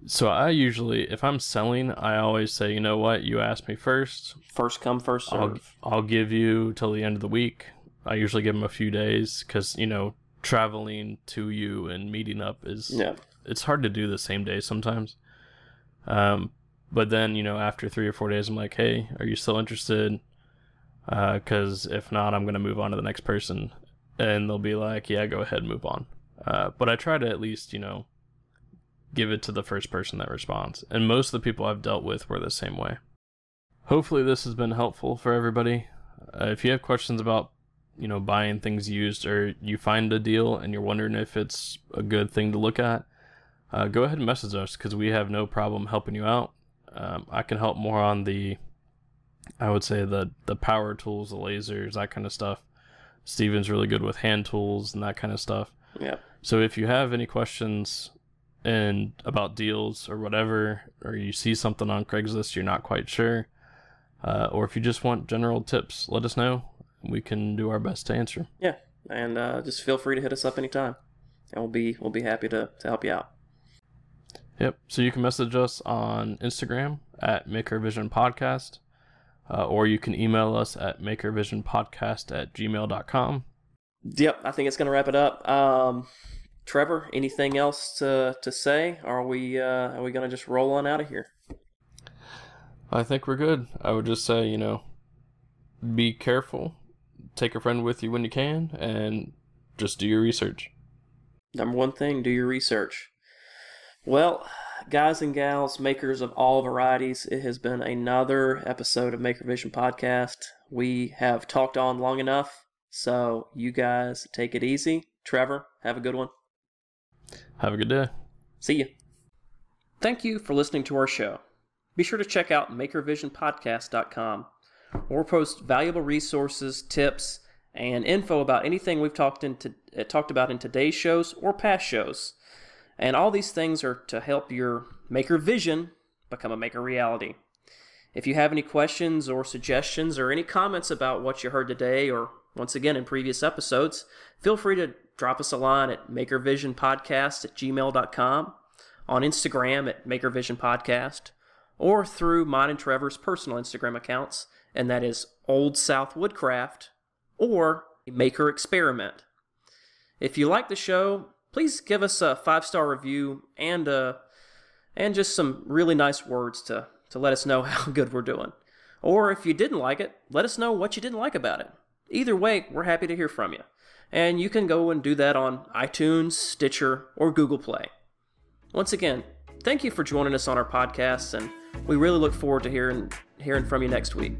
So I usually if I'm selling, I always say, "You know what? You asked me first. First come, first I'll serve. I'll give you till the end of the week. I usually give them a few days because you know traveling to you and meeting up is Yeah. it's hard to do the same day sometimes. Um, but then you know after three or four days, I'm like, hey, are you still interested? Because if not, I'm gonna move on to the next person, and they'll be like, yeah, go ahead, move on. Uh, but I try to at least you know give it to the first person that responds, and most of the people I've dealt with were the same way. Hopefully, this has been helpful for everybody. Uh, if you have questions about you know buying things used or you find a deal and you're wondering if it's a good thing to look at uh, go ahead and message us because we have no problem helping you out um, i can help more on the i would say the the power tools the lasers that kind of stuff steven's really good with hand tools and that kind of stuff Yeah. so if you have any questions and about deals or whatever or you see something on craigslist you're not quite sure uh, or if you just want general tips let us know we can do our best to answer Yeah. And uh, just feel free to hit us up anytime. And we'll be we'll be happy to, to help you out. Yep. So you can message us on Instagram at MakerVision Podcast, uh, or you can email us at MakerVisionPodcast at gmail.com. Yep, I think it's gonna wrap it up. Um, Trevor, anything else to, to say? Are we uh, are we gonna just roll on out of here? I think we're good. I would just say, you know, be careful, take a friend with you when you can, and just do your research. Number one thing, do your research. Well, guys and gals, makers of all varieties, it has been another episode of Maker Vision Podcast. We have talked on long enough, so you guys take it easy. Trevor, have a good one. Have a good day. See you. Thank you for listening to our show. Be sure to check out MakerVisionPodcast.com or post valuable resources, tips, and info about anything we've talked into uh, talked about in today's shows or past shows. And all these things are to help your maker vision become a maker reality. If you have any questions or suggestions or any comments about what you heard today or once again in previous episodes, feel free to drop us a line at makervisionpodcast at gmail.com, on Instagram at makervisionpodcast, or through mine and Trevor's personal Instagram accounts, and that is Old South Woodcraft or Maker Experiment. If you like the show, please give us a five star review and uh, and just some really nice words to to let us know how good we're doing. Or if you didn't like it, let us know what you didn't like about it. Either way, we're happy to hear from you. And you can go and do that on iTunes, Stitcher, or Google Play. Once again, thank you for joining us on our podcast, and we really look forward to hearing hearing from you next week.